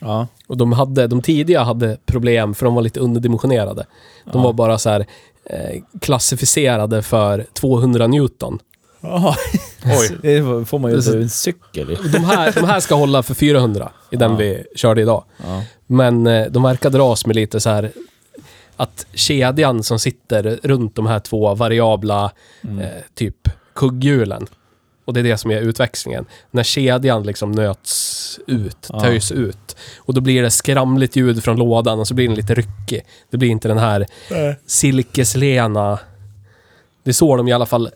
S1: Ja.
S2: Och de, hade, de tidiga hade problem för de var lite underdimensionerade. De
S1: Ja.
S2: var bara så här eh, klassificerade för 200 Newton.
S1: Jaha.
S3: Oj.
S1: Det får man ju inte en cykel i.
S2: De här, de här ska hålla för 400 i den
S1: Ja.
S2: vi körde idag.
S1: Ja.
S2: Men eh, de verkar dras med lite så här att kedjan som sitter runt de här två variabla
S1: Mm.
S2: eh, typ kugghjulen. Och det är det som är utväxlingen. När kedjan liksom nöts ut,
S1: Ja.
S2: töjs ut. Och då blir det skramligt ljud från lådan och så blir den lite ryckig. Det blir inte den här silkeslena... Det är så de i alla fall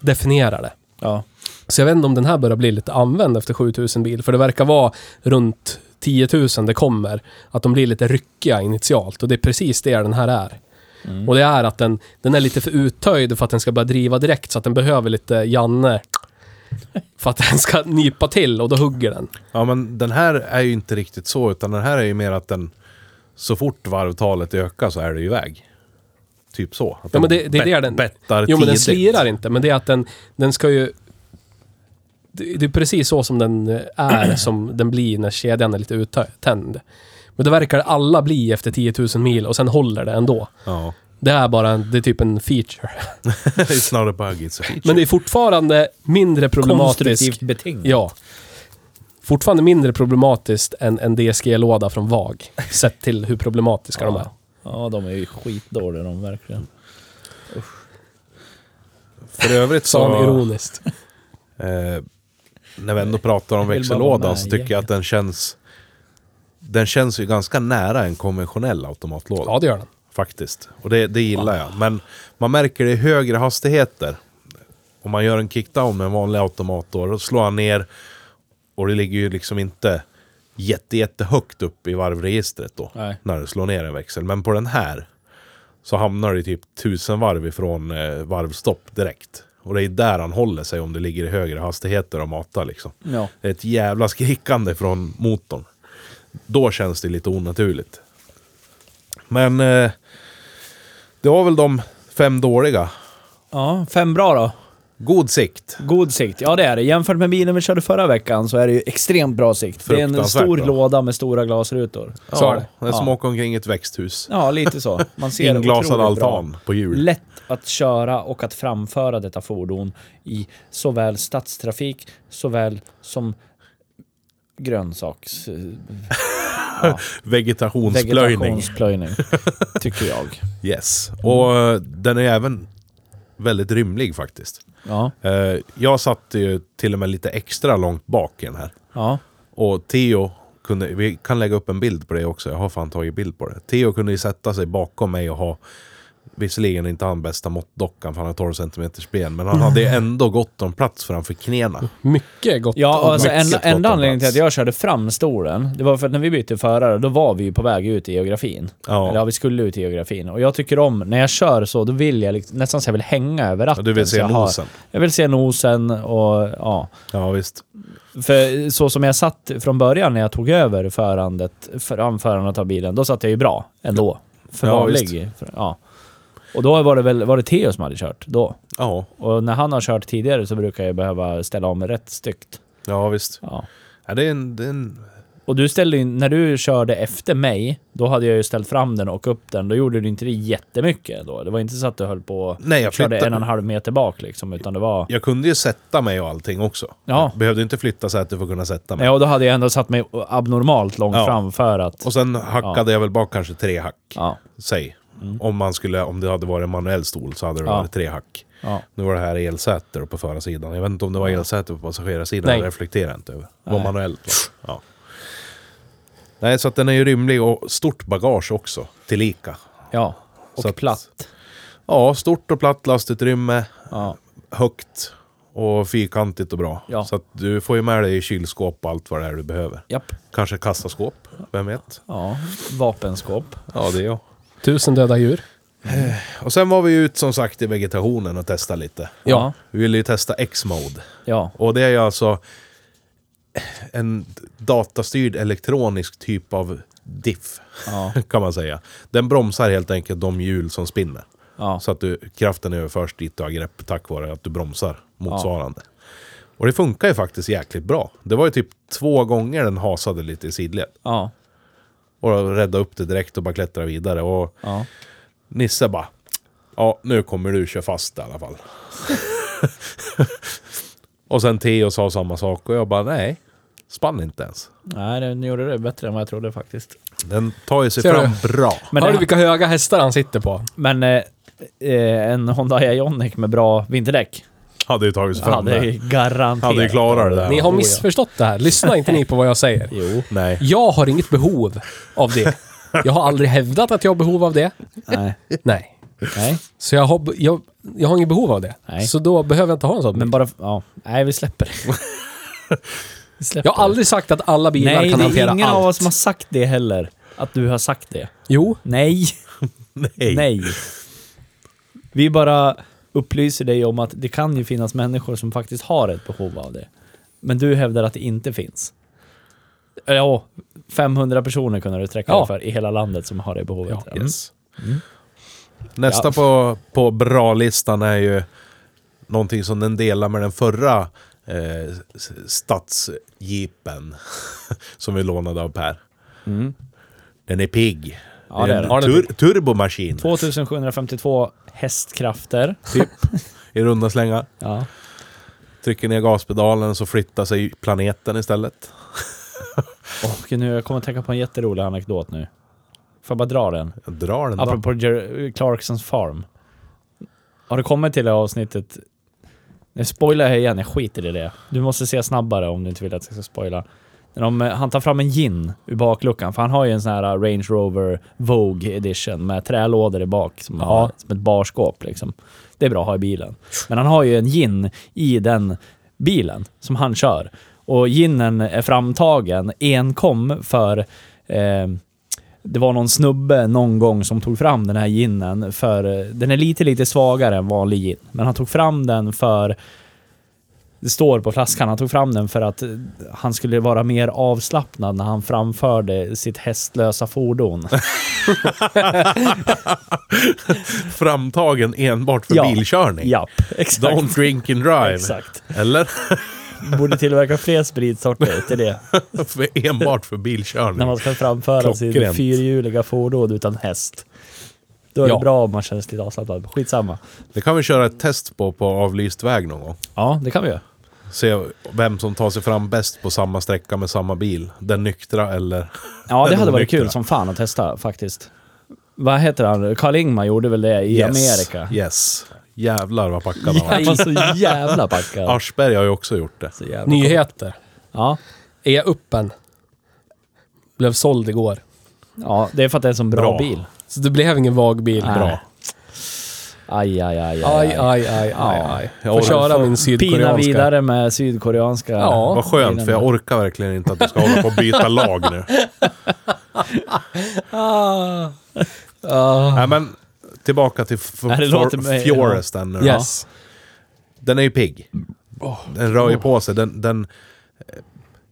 S2: definierar det.
S1: Ja.
S2: Så jag vet inte om den här börjar bli lite använd efter 7000 bil. För det verkar vara runt 10 000 det kommer. Att de blir lite ryckiga initialt. Och det är precis det den här är.
S1: Mm.
S2: Och det är att den, den är lite för uttöjd för att den ska börja driva direkt. Så att den behöver lite Janne. För att den ska nypa till och då hugger den.
S3: Ja men den här är ju inte riktigt så, utan den här är ju mer att den... Så fort varvtalet ökar så är det iväg. Typ så. Att
S2: Ja, men det, det är det den...
S3: Bettar
S2: Jo, men den
S3: tidigt.
S2: slirar inte. Men det är att den, den ska ju... Det, det är precis så som den eh, är, som den blir när kedjan är lite uttänd. Men det verkar alla bli efter 10 000 mil och sen håller det ändå.
S3: Ja.
S2: Det är bara en, det är typ en feature.
S3: It's not a bug, it's a feature.
S2: Men det är fortfarande mindre problematiskt.
S1: Konstruktivt betingat.
S2: Ja. Fortfarande mindre problematiskt än en DSG-låda från VAG. Sett till hur problematiska de är.
S1: Ja, de är ju skitdåliga de verkligen.
S3: För övrigt
S2: Sa
S3: så...
S2: ironiskt.
S3: Eh, när vi ändå pratar om växellådan så tycker jag att den känns... Den känns ju ganska nära en konventionell automatlåda.
S2: Ja, det gör den.
S3: Faktiskt. Och det, det gillar jag. Men man märker det i högre hastigheter. Om man gör en kickdown med en vanlig automat då, då slår han ner och det ligger ju liksom inte jätte, jätte högt upp i varvregistret då.
S1: Nej.
S3: När du slår ner en växel. Men på den här så hamnar det typ tusen varv ifrån eh, varvstopp direkt. Och det är där han håller sig om det ligger i högre hastigheter och matar liksom.
S1: Ja.
S3: Det är ett jävla skrikande från motorn. Då känns det lite onaturligt. Men eh, det var väl de fem dåliga.
S1: ja, fem bra då.
S3: God sikt.
S1: God sikt, ja det är det. Jämfört med bilen vi körde förra veckan så är det ju extremt bra sikt. Det är en stor
S3: bra.
S1: låda med stora glasrutor.
S2: Så
S3: Ja,
S2: det.
S3: det är som
S1: Ja.
S3: att åka omkring ett växthus.
S1: Ja, lite så. Man ser
S3: Inglasad
S1: bra.
S3: altan på hjul.
S1: Lätt att köra och att framföra detta fordon i såväl stadstrafik såväl som grönsaks... Ja,
S3: Vegetationsplöjning.
S1: vegetationsplöjning. tycker jag.
S3: Yes. Och eh, den är även väldigt rymlig faktiskt.
S1: Ja,
S3: Eh, jag satt ju till och med lite extra långt bak i den här.
S1: ja,
S3: Och Theo kunde, vi kan lägga upp en bild på det också, jag har fan tagit bild på det. Theo kunde ju sätta sig bakom mig och ha, visserligen inte han bästa måttdockan för han har 12 cm ben, men han hade ändå gott om plats framför knäna.
S2: Mycket gott.
S1: Ja,
S2: om-
S1: alltså
S3: mycket
S1: enda,
S3: gott om
S1: enda anledningen till
S3: plats.
S1: att jag körde fram stolen, det var för att när vi bytte förare, då var vi ju på väg ut i geografin.
S3: Ja.
S1: Eller ja, vi skulle ut i geografin. Och jag tycker om, när jag kör så, då vill jag liksom, nästan så jag vill hänga över
S3: Ja,
S1: ratten.
S3: du vill
S1: så
S3: se
S1: jag har-
S3: nosen?
S1: Jag vill se nosen och ja.
S3: Ja visst.
S1: För så som jag satt från början när jag tog över förandet, framförandet av bilen, då satt jag ju bra ändå. För
S3: Ja,
S1: vanlig. För, ja. Och då var det väl var det Theo som hade kört då.
S3: Ja,
S1: Och när han har kört tidigare så brukar jag behöva ställa om rätt styggt.
S3: ja visst.
S1: Ja.
S3: Ja, det är en, det är en
S1: Och du ställde in, när du körde efter mig, då hade jag ju ställt fram den och upp den. Då gjorde du inte det jättemycket då. Det var inte så att du höll på
S3: Nej, jag
S1: körde
S3: flyttade-
S1: en och en halv meter bak liksom, utan det var...
S3: Jag kunde ju sätta mig och allting också.
S1: Ja.
S3: Jag behövde inte flytta för att kunna sätta mig.
S1: Ja, och då hade jag ändå satt mig abnormalt långt
S3: Ja.
S1: fram för att...
S3: Och sen hackade jag väl bak kanske tre hack.
S1: Ja.
S3: Säg. Om, man skulle, om det hade varit en manuell stol så hade det
S1: Ja.
S3: varit tre hack.
S1: Ja.
S3: Nu var det här elsäte på förarsidan. Jag vet inte om det var elsäte på passagerarsidan.
S2: Nej.
S3: Det reflekterar jag inte över. Det var
S1: Nej.
S3: manuellt. Ja. Nej, så att den är ju rymlig och stort bagage också. Tillika.
S1: Ja. Och
S3: Så att-
S1: platt.
S3: Ja, stort och platt lastutrymme.
S1: Ja.
S3: Högt. Och fyrkantigt och bra.
S1: Ja.
S3: Så att du får ju med dig kylskåp och allt vad det är du behöver.
S1: Japp.
S3: Kanske kassaskåp. Vem vet?
S1: Ja. Vapenskåp.
S3: Ja, det är jag.
S2: Tusen döda djur.
S3: Och sen var vi ut som sagt i vegetationen och testade lite.
S1: Ja.
S3: Vi ville ju testa X-mode.
S1: Ja.
S3: Och det är ju alltså en datastyrd elektronisk typ av diff,
S1: Ja.
S3: kan man säga. Den bromsar helt enkelt de hjul som spinner.
S1: Ja.
S3: Så att du, kraften överförs dit du har grepp tack vare att du bromsar motsvarande. Och det funkar ju faktiskt jäkligt bra. Det var ju typ två gånger den hasade lite i sidled.
S1: Ja.
S3: Och rädda upp det direkt och bara klättra vidare. Och
S1: Ja.
S3: Nisse bara... Ja, nu kommer du köra fast i alla fall. och sen Theo sa samma sak och jag bara nej. Spann inte ens.
S1: Nej, den gjorde det bättre än vad jag trodde faktiskt.
S3: Den tar ju sig
S2: Ser
S3: fram bra.
S1: Men,
S2: Har du
S1: det,
S2: vilka höga hästar han sitter på?
S1: men eh, eh, en Honda Ioniq med bra vinterdäck
S3: Hade ju tagit sig fram
S1: hade
S3: där.
S1: ju garanterat...
S3: Hade ju klarat det där.
S2: Ni har missförstått det här. Lyssna inte ni på vad jag säger.
S1: Jo.
S3: Nej.
S2: Jag har inget behov av det. Jag har aldrig hävdat att jag har behov av det.
S1: Nej.
S2: Nej.
S1: Nej,
S2: Så jag har, jag, jag har inget behov av det.
S1: Nej.
S2: Så då behöver jag inte ha en sån
S1: men bara... Ja. Nej, vi släpper det. vi släpper
S2: Jag har aldrig sagt att alla bilar
S1: Nej,
S2: kan
S1: det är ingen
S2: allt.
S1: av oss som har sagt det heller. Att du har sagt det.
S2: Jo,
S1: Nej.
S3: Nej.
S1: Nej. Vi bara upplyser dig om att det kan ju finnas människor som faktiskt har ett behov av det. Men du hävdar att det inte finns. Ja, 500 personer kunde du sträcka
S2: Ja.
S1: för i hela landet som har det behovet.
S2: Ja.
S3: Yes.
S1: Mm.
S3: Nästa
S1: Ja.
S3: på, på bra-listan är ju någonting som den delar med den förra eh, stadsjeepen som vi lånade av Per.
S1: Mm.
S3: Den är pigg.
S1: Ja, det är
S3: en tur- turbomaskin,
S1: 2752 hästkrafter.
S3: typ. I runda slängar.
S1: Ja.
S3: Trycker ner gaspedalen så flyttar sig planeten istället.
S1: Och nu, jag kommer att tänka på en jätterolig anekdot nu. Får jag bara dra den?
S3: Jag drar den då.
S1: Apropå Jer- Clarksons farm. Har du kommit till det avsnittet? Nu spoilar jag igen, jag skiter i det. Du måste se snabbare om du inte vill att jag ska spoila. När de, eh, han tar fram en gin ur bakluckan, för han har ju en sån här uh, Range Rover Vogue edition med trälådor i bak som,
S2: Ja.
S1: som ett barskåp liksom. Det är bra att ha i bilen. Men han har ju en gin i den bilen som han kör. Och ginen är framtagen enkom för eh, det var någon snubbe någon gång som tog fram den här ginen för... eh, Den är lite, lite svagare än vanlig gin. Men han tog fram den för... Det står på flaskan, han tog fram den för att han skulle vara mer avslappnad när han framförde sitt hästlösa fordon.
S3: Framtagen enbart för
S1: Ja.
S3: bilkörning.
S1: Japp, exakt.
S3: Don't drink and drive.
S1: Exakt.
S3: Eller?
S1: Borde tillverka fler spritsorter till det.
S3: för, enbart för
S1: När
S3: bilkörning.
S1: man ska framföra sitt fyrhjuliga fordon utan häst. Då är
S2: Ja.
S1: det bra om man känner sig lite avslappnad. Skitsamma.
S3: Det kan vi köra ett test på på avlyst väg någon gång.
S1: Ja, det kan vi göra.
S3: Se vem som tar sig fram bäst på samma sträcka med samma bil. Den nyktra eller...
S1: Ja, det hade varit kul som fan att testa faktiskt. Vad heter han? Karl Ingmar gjorde väl det i
S3: Yes.
S1: Amerika?
S3: Yes. Jävlar vad packad han
S1: Han
S3: var.
S1: var så jävla packad.
S3: Aschberg har ju också gjort det.
S2: Nyheter.
S1: Ja.
S2: E-uppen. Blev såld igår.
S1: ja, det är för att det är en sån bra,
S3: Bra.
S1: bil.
S2: Så det blev ingen vagbil.
S1: Nej.
S2: Bra.
S1: Aj, aj, aj,
S2: Aj, aj, aj, aj, aj. Får
S3: Ja,
S2: köra
S1: Får
S2: min
S1: Pina
S2: sydkoreanska.
S1: vidare med sydkoreanska...
S2: Ja.
S3: Vad skönt, för jag orkar verkligen inte att du ska hålla på och byta lag nu.
S2: Ah. Ah.
S3: Nej men, tillbaka till Fjoresten nu.
S2: Yes.
S3: Den är ju pigg. Den rör ju på sig. Den, den,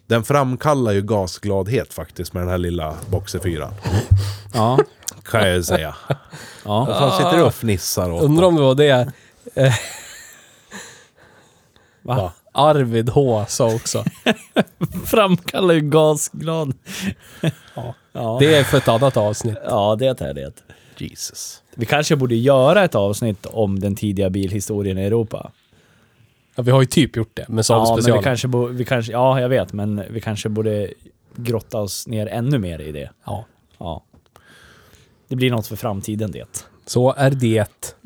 S3: den framkallar ju gasgladhet faktiskt med den här lilla Boxer 4.
S1: Ja.
S3: Kan jag ju säga.
S1: ja.
S3: Vad fan sitter du och fnissar åt?
S2: Undrar om det var det
S1: Va?
S2: Arvid H sa också.
S1: Framkallar ju gasglad.
S2: Ja.
S1: Ja.
S2: Det är för ett annat avsnitt.
S1: ja, det är det.
S3: Jesus.
S1: Vi kanske borde göra ett avsnitt om den tidiga bilhistorien i Europa.
S2: Ja, vi har ju typ gjort det med Saab
S1: Ja, men
S2: special.
S1: vi kanske, bo, vi kanske, ja, jag vet, men vi kanske borde grotta oss ner ännu mer i det.
S2: Ja.
S1: Ja. Det blir något för framtiden det.
S2: Så är det.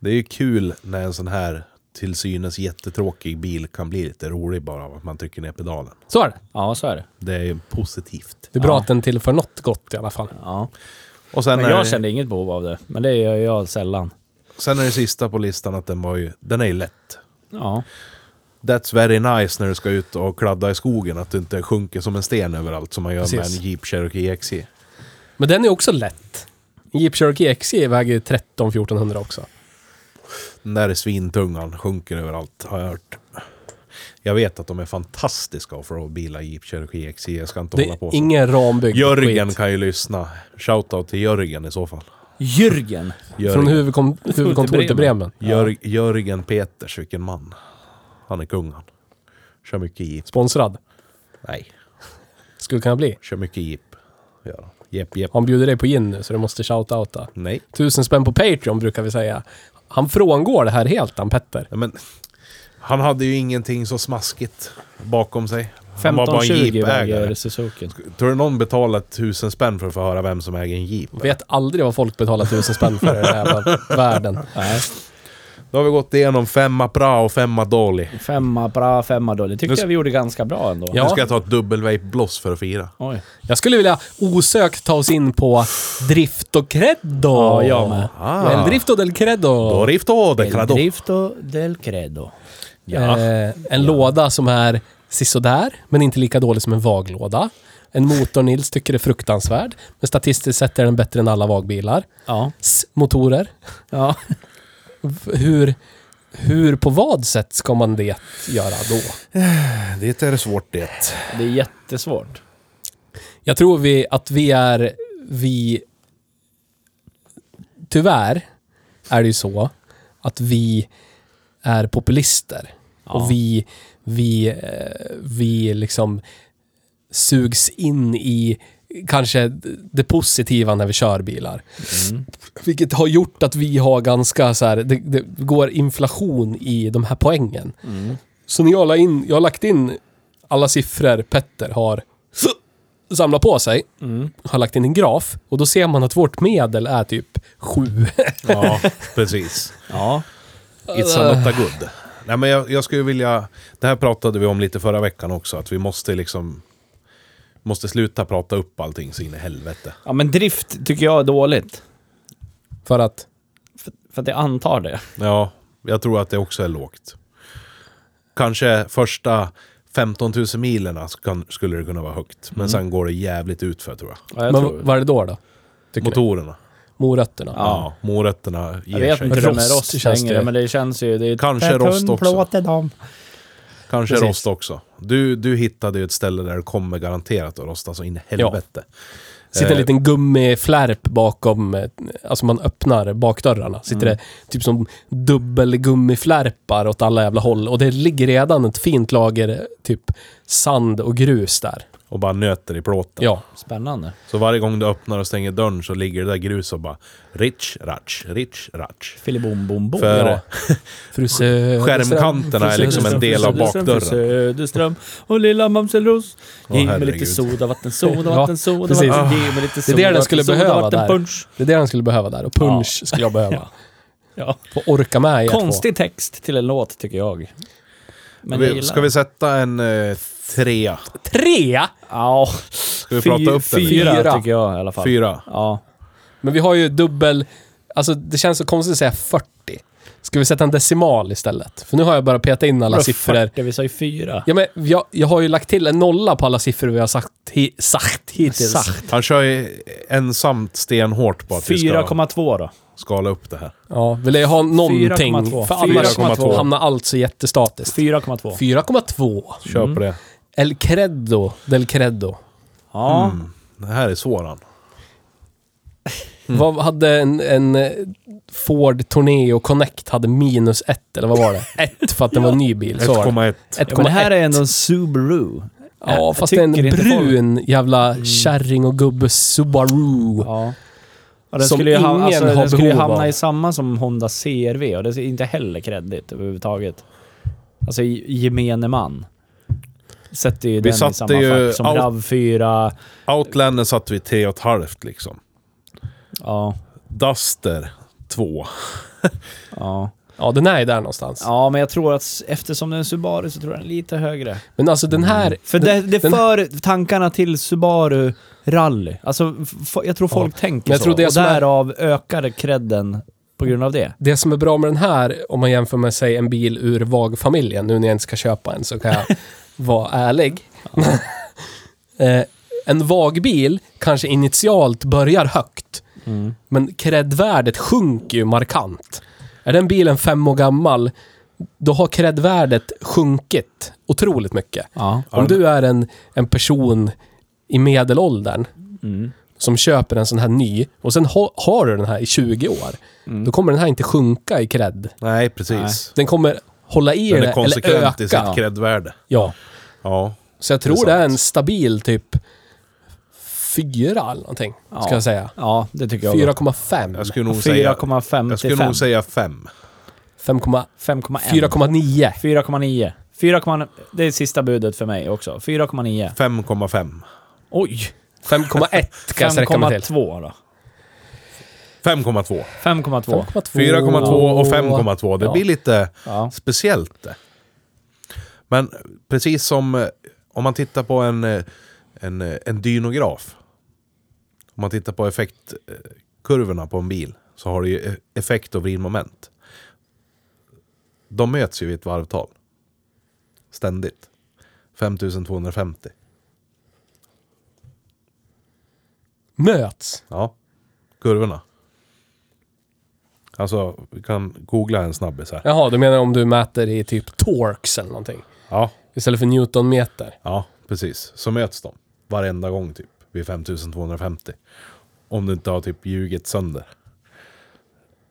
S3: Det är ju kul när en sån här till synes jättetråkig bil kan bli lite rolig bara av att man trycker ner pedalen.
S2: Så är det.
S1: Ja, så är det.
S3: Det är ju positivt.
S2: Det är bra
S1: Ja.
S2: att den tillför något gott i alla fall.
S1: Ja.
S3: Och sen
S1: Men
S3: är,
S1: jag kände inget behov av det. Men det gör jag sällan.
S3: sen är det sista på listan att den var ju, den är ju lätt.
S1: Ja.
S3: That's very nice när du ska ut och kladda i skogen, att du inte sjunker som en sten överallt som man gör med
S2: Precis.
S3: en Jeep Cherokee XJ.
S2: Men den är också lätt. Jeep Cherokee XJ väger 13-1400 också.
S3: Den där är svintungan, sjunker överallt har jag hört. Jag vet att de är fantastiska offroad-bilar, Jeep Cherokee XJ. Jag ska inte
S2: Det
S3: hålla på så.
S2: ingen rambyggd
S3: Jörgen
S2: skit.
S3: kan ju lyssna. Shoutout till Jörgen i så fall.
S1: Jürgen.
S3: Jörgen,
S2: Från huvudkom huvudkontoret i Bremen.
S3: Jör, Jörgen Peters, vilken man. Han är kung han. Kör mycket Jeep.
S2: Sponsrad.
S3: Nej,
S2: Skulle kunna bli.
S3: kör mycket Jeep. Ja. Jepp, jepp.
S2: Han bjuder dig på gin nu så du måste shout-outa.
S3: Nej.
S2: Tusen spänn på Patreon brukar vi säga. Han frångår det här helt, han Petter.
S3: Ja, Men, han hade ju ingenting så smaskigt bakom sig. Han var bara en
S1: 1520
S3: Jeep-ägare.
S1: väger Suzuki.
S3: Tror du någon betalar tusen spänn för att få höra vem som äger en Jeep?
S2: Vet aldrig vad folk betalar tusen spänn för i den här världen.
S1: Nej.
S3: Då har vi gått igenom femma bra och femma dålig.
S1: Femma bra, femma dålig. Tyckte jag vi gjorde ganska bra ändå.
S2: Ja.
S3: Nu ska jag ta ett dubbelvape-bloss för att fira.
S1: Oj.
S2: Jag skulle vilja osökt ta oss in på Drift och Credo.
S1: Ja, jag med.
S3: Ah.
S2: El Drifto del Credo.
S3: Då rifto, det
S1: El. Drifto del Credo.
S3: Ja.
S2: Eh, en låda som är sisådär, men inte lika dålig som en vaglåda. En motor Nils tycker är fruktansvärd, men statistiskt sett är den bättre än alla vagbilar.
S1: Ja.
S2: S motorer.
S1: Ja.
S2: Hur, hur, på vad sätt ska man det göra då?
S3: Det är svårt det.
S1: Det är jättesvårt.
S2: Jag tror vi, att vi är, vi... Tyvärr är det ju så att vi är populister.
S1: Ja.
S2: Och vi, vi, eh, vi liksom sugs in i kanske det positiva när vi kör bilar.
S1: Mm.
S2: Vilket har gjort att vi har ganska så här, det, det går inflation i de här poängen.
S1: Mm.
S2: Så när jag la in, jag har lagt in alla siffror Petter har samlat på sig,
S1: Mm.
S2: har lagt in en graf och då ser man att vårt medel är typ 7.
S3: Ja, precis.
S1: Ja.
S3: It's a not a good. Nej men jag, jag skulle vilja... Det här pratade vi om lite förra veckan också, att vi måste liksom... Måste sluta prata upp allting så in i helvete.
S1: ja, men drift tycker jag är dåligt.
S2: För att,
S1: För, för att jag antar det.
S3: Ja, jag tror att det också är lågt. Kanske första 15 000 milerna kan, skulle det kunna vara högt. Men sen går det jävligt ut för tror jag.
S1: Ja, jag
S2: men
S1: tror.
S2: vad är det då då? Tycker?
S3: Motorerna.
S2: Morötterna?
S3: Ja. morötterna ger
S1: Jag vet
S3: sig.
S1: inte det
S2: Rost
S1: rost
S2: känns
S1: längre,
S2: det.
S1: men det känns ju... Det är
S3: Kanske rost också.
S1: dem.
S3: Kanske
S2: Precis.
S3: rost också. Du, du hittade ju ett ställe där det kommer garanterat att rosta så in i helvete.
S2: Sitter en
S3: Eh,
S2: liten gummiflärp bakom, eh, alltså man öppnar bakdörrarna. Sitter
S1: Mm.
S2: det typ som dubbelgummiflärpar åt alla jävla håll. Och det ligger redan ett fint lager typ sand och grus där.
S3: Och bara nöter i plåten.
S2: Ja.
S1: Spännande.
S3: Så varje gång du öppnar och stänger dörren så ligger det där grus och bara Rich, ratch, rich, ratch.
S1: Filibom bom bom.
S3: För
S2: Ja. Fru Söderström.
S3: skärmkanterna är liksom en del av bakdörren.
S1: Söderström och lilla mamselros. Ge mig lite soda, vatten, soda, vatten, soda,
S2: precis.
S1: vatten. Ge mig lite
S2: Det är
S1: soda,
S2: det den
S1: vatten,
S2: skulle
S1: soda,
S2: behöva
S1: vatten,
S2: där.
S1: punch.
S2: Det är det han skulle behöva där. Och punch skulle jag behöva.
S1: Ja.
S2: Få orka med två.
S1: Konstig text till en låt tycker jag. Men
S3: ska vi sätta en trea?
S2: Tre!
S1: Ja.
S3: Ska vi prata upp den?
S1: Fyra,
S2: Fyra.
S1: tycker jag i alla fall.
S3: Fyra.
S1: Ja.
S2: Men vi har ju dubbel... Alltså det känns så konstigt att säga 40. Ska vi sätta en decimal istället? För nu har jag bara petat in alla
S1: Vadå
S2: siffror.
S1: 40? Vi sa ju fyra.
S2: Ja, men jag, jag har ju lagt till en nolla på alla siffror vi har sagt, hi, sagt hittills.
S1: Sagt.
S3: Han kör ju ensamt stenhårt på att vi ska
S1: 4,2 då.
S3: skala upp det här.
S2: Ja, vill jag ha någonting.
S1: 4,2.
S2: För annars
S3: 4,2.
S2: hamnar allt så jättestatiskt.
S1: 4,2.
S2: 4,2.
S3: Kör på det.
S2: El Credo del Credo.
S1: Ja.
S3: Mm. Det här är svåran.
S2: Vad hade en, en eh, Ford Torneo Connect hade minus ett, eller vad var det? Ett för att det var en ny bil. Så var det.
S3: 1,1.
S1: Ja, men det här är ändå en Subaru.
S2: Ja,
S1: Jag
S2: fast det är en
S1: inte folk-
S2: brun jävla kärring och gubbe Subaru.
S1: Ja. Och den
S2: Som
S1: skulle ju, ha,
S2: ingen
S1: alltså,
S2: har
S1: den skulle ju
S2: behov
S1: hamna
S2: av.
S1: i samma som Honda CRV och det är inte heller kreddigt överhuvudtaget. Alltså gemene man. Sätter ju
S3: Vi
S1: den i
S3: satte
S1: samma
S3: ju
S1: fack som
S3: out-
S1: RAV4.
S3: Outlander satte vi 3,5 liksom.
S1: Ja.
S3: Duster 2.
S1: Ja.
S2: Ja, den är ju där någonstans.
S1: ja, men jag tror att eftersom det är en Subaru så tror jag den är lite högre.
S2: Men alltså den här...
S1: För det, det
S2: den-
S1: för tankarna till Subaru rally. Alltså, jag tror folk tänker
S2: Men jag
S1: så.
S2: tror det
S1: och
S2: som är-
S1: därav ökar credden på grund av det.
S2: Det som är bra med den här, om man jämför med sig en bil ur VAG-familjen, nu när jag inte ska köpa en så kan jag vara ärlig. eh, en VAG-bil kanske initialt börjar högt,
S1: Mm.
S2: men credvärdet sjunker ju markant. Är den bilen fem år gammal, då har credvärdet sjunkit otroligt mycket.
S1: Ja.
S2: Om du är en, en person i medelåldern
S1: Mm.
S2: som köper en sån här ny och sen ha, har du den här i 20 år,
S1: Mm.
S2: då kommer den här inte sjunka i cred.
S3: Nej, precis.
S2: Den kommer hålla i
S3: Den
S2: det
S3: är
S2: eller
S3: konsekvent i
S2: öka.
S3: sitt credvärde.
S2: Ja.
S3: Ja.
S2: Så jag tror
S3: Det
S2: det
S3: är
S2: är,
S3: sant.
S2: en stabil typ fyra eller någonting,
S1: Ja.
S2: ska jag säga.
S1: Ja, det tycker jag.
S2: 4,5.
S3: Jag skulle nog säga...
S1: 4,5
S3: Jag skulle
S1: 5.
S3: nog säga 5.
S2: 5,1.
S1: 5,1.
S2: 4,9.
S1: 4,9. 4, det är sista budet för mig också. 4,9.
S3: 5,5.
S1: Oj!
S2: 5,1 kan jag sträcka mig till.
S1: 5,2 då. 5,2.
S2: 5,2.
S3: 4,2 och 5,2. Det
S2: Ja.
S3: blir lite
S1: Ja.
S3: speciellt det. Men precis som eh, om man tittar på en, eh, en, eh, en dynograf. Om man tittar på effektkurvorna på en bil så har du ju effekt och vridmoment. De möts ju vid ett varvtal. Ständigt. 5250.
S2: Möts.
S3: Ja, kurvorna. Alltså, vi kan googla en snabbis här.
S2: Jaha, du menar om du mäter i typ torx eller någonting?
S3: Ja,
S2: Istället för newtonmeter?
S3: ja, precis. Så möts de varenda gång typ vid 5250. Om du inte har typ ljugit sönder.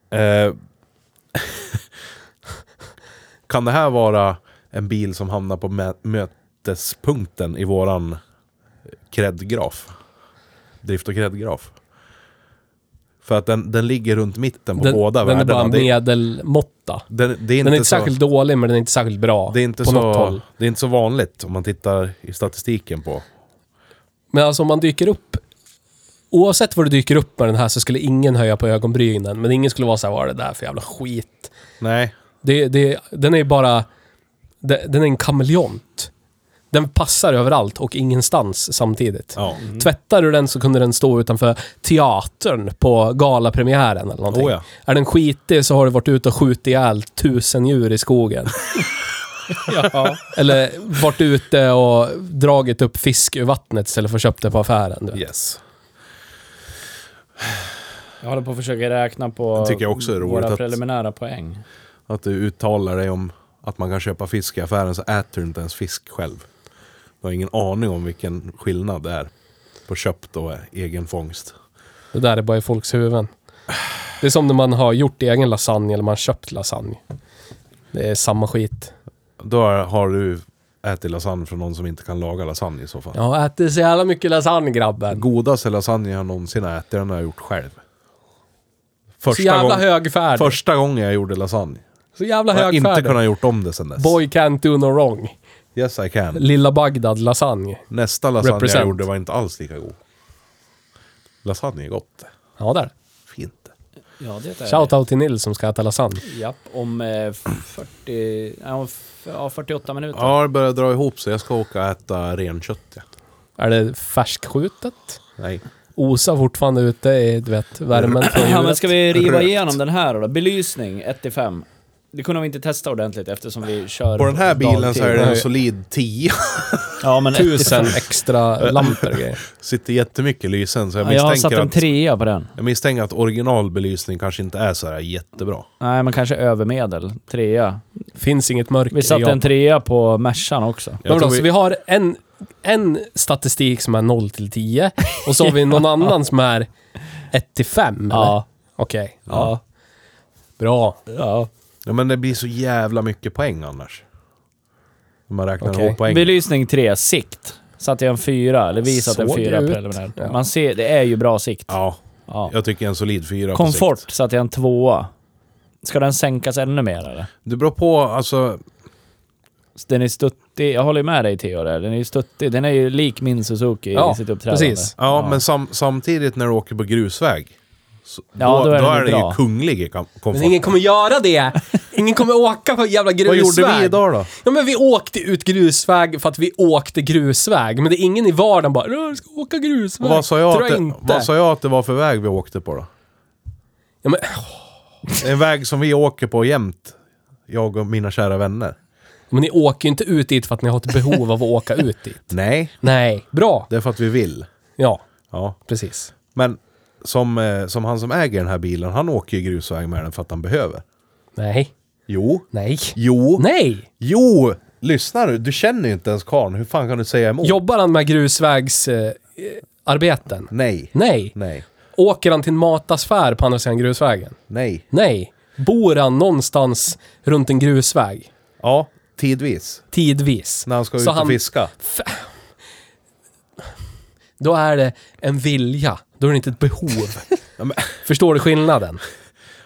S3: Eh, kan det här vara en bil som hamnar på mä- mötespunkten i våran cred-graf? Drift och cred-graf. För att den, den ligger runt mitten på
S2: Den,
S3: båda
S2: den är
S3: värdena.
S2: bara
S3: Det-
S2: medelmåtta.
S3: den, det är
S2: Den
S3: inte
S2: är inte
S3: så,
S2: särskilt dålig, men den är inte särskilt bra.
S3: det är inte
S2: på något
S3: så,
S2: håll.
S3: det är inte så vanligt om man tittar i statistiken på.
S2: Men alltså om man dyker upp... Oavsett vad du dyker upp med den här så skulle ingen höja på ögonbrynen. Men ingen skulle vara så här, vad är det där för jävla skit?
S3: Nej,
S2: Det, det, den är bara... det- Den är en kameleont. Den passar överallt och ingenstans samtidigt.
S3: ja.
S2: Tvättar du den så kunde den stå utanför teatern på galapremiären eller någonting.
S3: Oh ja.
S2: Är den skitig så har du varit ute och skjutit ihjäl tusen djur i skogen.
S1: ja.
S2: eller varit ute och dragit upp fisk ur vattnet istället för att köpa det på affären. Du. vet.
S3: Yes.
S1: Jag håller på att försöka räkna på
S3: Det tycker jag också är roligt
S1: våra
S3: att-
S1: preliminära poäng.
S3: Att du uttalar dig om att man kan köpa fisk i affären så äter du inte ens fisk själv. Du har ingen aning om vilken skillnad det är på köpt och egen fångst.
S2: Det där är bara i folks huvuden. Det är som när man har gjort egen lasagne eller man har köpt lasagne. Det är samma skit.
S3: Då har du ätit lasagne från någon som inte kan laga lasagne i så fall.
S2: Jag har ätit så jävla mycket lasagne grabben.
S3: Godaste lasagne jag någonsin ätit, den har jag gjort själv.
S2: Så
S3: Första,
S2: jävla
S3: gång,
S2: högfärd.
S3: första gången jag gjorde lasagne.
S2: Så jävla
S3: Jag har inte
S2: högfärd.
S3: kunnat gjort om det sen dess.
S2: Boy can't do no wrong.
S3: Yes I can.
S2: Lilla Bagdad lasagne.
S3: Nästa lasagne
S2: Represent.
S3: jag gjorde var inte alls lika god. Lasagne är gott.
S2: Ja, där.
S3: Fint.
S1: Ja, det är
S2: Shoutout till Nils som ska äta lasagne.
S1: Japp, om eh, 40... Ja, f- ja, 48 minuter.
S3: Ja, det börjar dra ihop sig. Jag ska åka och äta renkött. Ja.
S2: Är det färskskjutet?
S3: Nej.
S2: Osar fortfarande ute i, du vet, värmen från
S1: Ja,
S2: djuret.
S1: men ska vi riva igenom den här då? Belysning 1-5. Det kunde vi inte testa ordentligt eftersom vi kör
S3: På den här bilen
S1: dagtid.
S3: så är det en solid 10.
S1: Ja, men 1-5.
S2: Tusen extra lampor grejer.
S3: Sitter jättemycket lysen så jag
S1: Ja, jag har satt
S3: misstänker,
S1: en
S3: att,
S1: trea på den.
S3: jag misstänker att originalbelysning kanske inte är så här jättebra.
S1: Nej, men kanske övermedel. Trea.
S2: Finns inget mörker
S1: Vi satte en trea på Mercan också.
S2: Men
S3: Jag
S2: då,
S3: tror
S2: så
S3: vi-
S2: vi har en, en statistik som är 0 till 10 och så har vi någon annan som är 1 till 5 eller?
S1: Ja.
S2: Okej.
S1: Ja.
S2: Bra.
S1: ja.
S3: Ja, men det blir så jävla mycket poäng annars. Om man räknar ihop poäng.
S1: Belysning 3, sikt. Satte jag en fyra, eller vi satte en
S2: Såg
S1: fyra
S2: ut.
S1: preliminärt.
S2: Ja.
S1: Man ser, det är ju bra sikt.
S3: Ja,
S1: Ja.
S3: jag tycker en solid 4
S1: Komfort satte jag en tvåa. Ska den sänkas ännu mer eller?
S3: Det beror på, alltså...
S1: Den är stuttig. Jag håller med dig Theo där. Den är ju stuttig. Den är ju lik min Suzuki
S2: Ja,
S1: i sitt uppträdande.
S2: precis.
S3: Ja, men sam, samtidigt när du åker på grusväg. Så,
S1: Ja,
S3: då,
S1: då är
S3: då är det ju kunglig komfort.
S2: Men ingen kommer göra det! Ingen kommer åka på jävla
S3: Vad
S2: grusväg.
S3: gjorde vi idag då?
S2: Ja men vi åkte ut grusväg för att vi åkte grusväg. Men det är ingen i vardagen bara "Åh, jag ska åka grusväg.
S3: Vad sa, jag
S2: Tror
S3: att det, vad sa jag att det var för väg vi åkte på då?
S2: Ja, men,
S3: En väg som vi åker på jämt. Jag och mina kära vänner.
S2: men ni åker ju inte ut dit för att ni har ett behov av att åka ut dit.
S3: Nej,
S2: Nej, bra.
S3: det är för att vi vill.
S2: Ja,
S3: Ja.
S2: precis.
S3: Men som, eh, som han som äger den här bilen, han åker ju grusväg med den för att han behöver.
S2: Nej,
S3: Jo.
S2: nej,
S3: Jo.
S2: nej!
S3: Jo! Lyssna nu, du känner ju inte ens karln. Hur fan kan du säga emot?
S2: Jobbar han med grusvägsarbeten? Eh?
S3: Nej.
S2: nej.
S3: Nej.
S2: Åker han till en mataffär på andra sidan grusvägen?
S3: Nej.
S2: Nej. Bor han någonstans runt en grusväg?
S3: Ja, tidvis.
S2: Tidvis.
S3: När han ska ut
S2: Så
S3: och
S2: han-
S3: fiska.
S2: Då är det en vilja. Då är det inte ett behov. Förstår du skillnaden?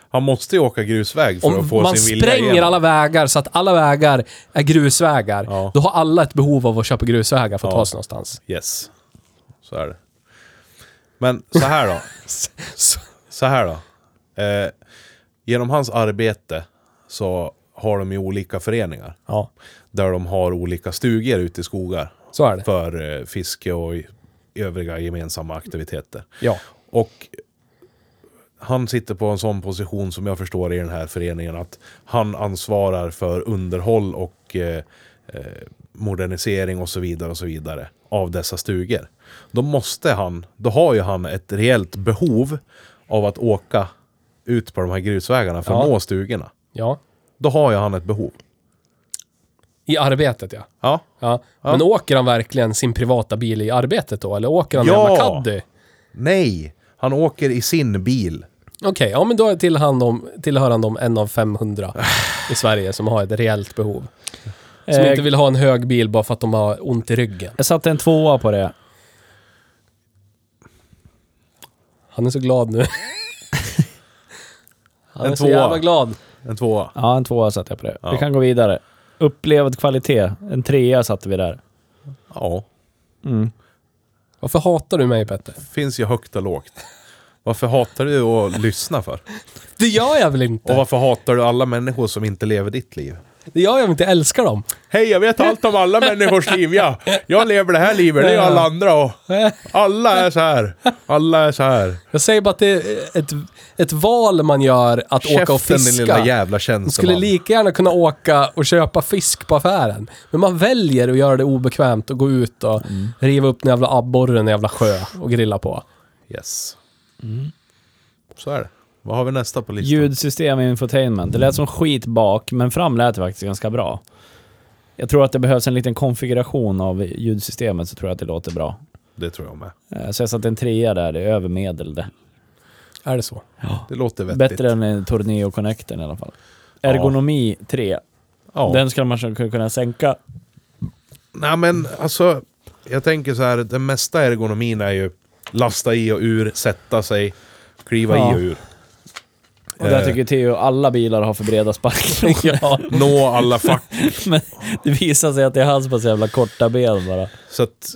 S3: han måste ju åka grusväg för att
S2: Om
S3: få
S2: man
S3: sin vilja
S2: spränger
S3: igenom.
S2: alla vägar så att alla vägar är grusvägar,
S3: Ja.
S2: då har alla ett behov av att köpa grusvägar för att
S3: Ja.
S2: ta sig någonstans.
S3: Yes. Så är det. Men så här då.
S2: Så-
S3: här då. Eh, genom hans arbete så har de ju olika föreningar.
S2: Ja,
S3: Där de har olika stugor ute i skogar.
S2: så är det.
S3: För eh, fiske och övriga gemensamma aktiviteter.
S2: Ja.
S3: Och han sitter på en sån position som jag förstår i den här föreningen att han ansvarar för underhåll och eh, eh, modernisering och så vidare och så vidare av dessa stugor. Då måste han, då har ju han ett reellt behov av att åka ut på de här grusvägarna för att
S2: Ja.
S3: nå stugorna.
S2: Ja.
S3: Då har ju han ett behov.
S2: I arbetet ja.
S3: Ja,
S2: ja.
S3: Ja.
S2: Men åker han verkligen sin privata bil i arbetet då? Eller åker han
S3: Ja.
S2: med caddy?
S3: nej, han åker i sin bil.
S2: Okej, ja men då tillhör han, de, tillhör han de en av 500 i Sverige som har ett reellt behov. Som
S1: Eh,
S2: inte vill ha en hög bil bara för att de har ont i ryggen.
S1: Jag satte en tvåa på det.
S2: Han är så glad nu. Han
S3: En
S2: är så
S3: tvåa.
S2: jävla glad.
S3: En tvåa.
S1: Ja, en tvåa satte jag på det.
S3: Ja.
S1: Vi kan gå vidare. Upplevd kvalitet. En trea satte vi där.
S3: Ja,
S1: Mm.
S2: Varför hatar du mig Petter?
S3: finns ju högt och lågt. Varför hatar du att lyssna för?
S2: Det gör jag väl inte?
S3: Och varför hatar du alla människor som inte lever ditt liv?
S2: Det gör jag inte? Jag älskar dem.
S3: Hej, jag vet allt om alla människors liv, ja. Jag lever det här livet, det är alla andra och alla är så här. Alla är så här.
S2: Jag säger bara att det är ett, ett val man gör att åka och
S3: Käften din lilla
S2: fiska.
S3: jävla
S2: Man skulle
S3: tjänsteman.
S2: lika gärna kunna åka och köpa fisk på affären. Men man väljer att göra det obekvämt och gå ut och riva upp en jävla abborre i jävla sjö och grilla på.
S3: Yes. Så är det. Vad har vi nästa på listan?
S1: Ljudsystem infotainment. Det lät som skit bak, men fram lät det faktiskt ganska bra. Jag tror att det behövs en liten konfiguration av ljudsystemet så tror jag att det låter bra.
S3: Det tror jag med.
S1: Eh, Så jag satte en trea där, det är över medel det.
S2: Är det så?
S3: Det låter vettigt.
S1: Bättre än en Torneo Connecten i alla fall. Ergonomi 3.
S3: Ja.
S1: Den ska man kunna kunna sänka.
S3: Nej men alltså, jag tänker så här, den mesta ergonomin är ju lasta i och ur, sätta sig, kliva
S1: Ja.
S3: i och ur.
S1: Och där
S3: Eh.
S1: tycker Theo alla bilar har för breda sparklockor.
S2: Ja.
S3: Nå alla fack.
S1: Men det visar sig att det är hans på så jävla korta ben bara.
S3: Så att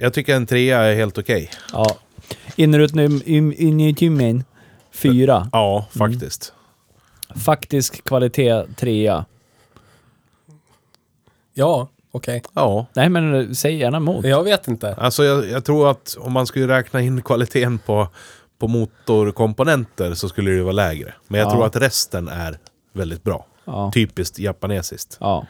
S3: jag tycker en trea är helt okej.
S1: Ja. Innerutrymme 4.
S3: Ja, faktiskt.
S1: Faktisk kvalitet 3.
S2: Ja, okej.
S3: Ja.
S1: Nej men säg gärna emot.
S2: Jag vet inte.
S3: Alltså jag, jag tror att om man skulle räkna in kvaliteten på, på motorkomponenter så skulle det vara lägre. Men jag
S1: Ja.
S3: tror att resten är väldigt bra.
S1: Ja.
S3: Typiskt japanesiskt.
S1: ja.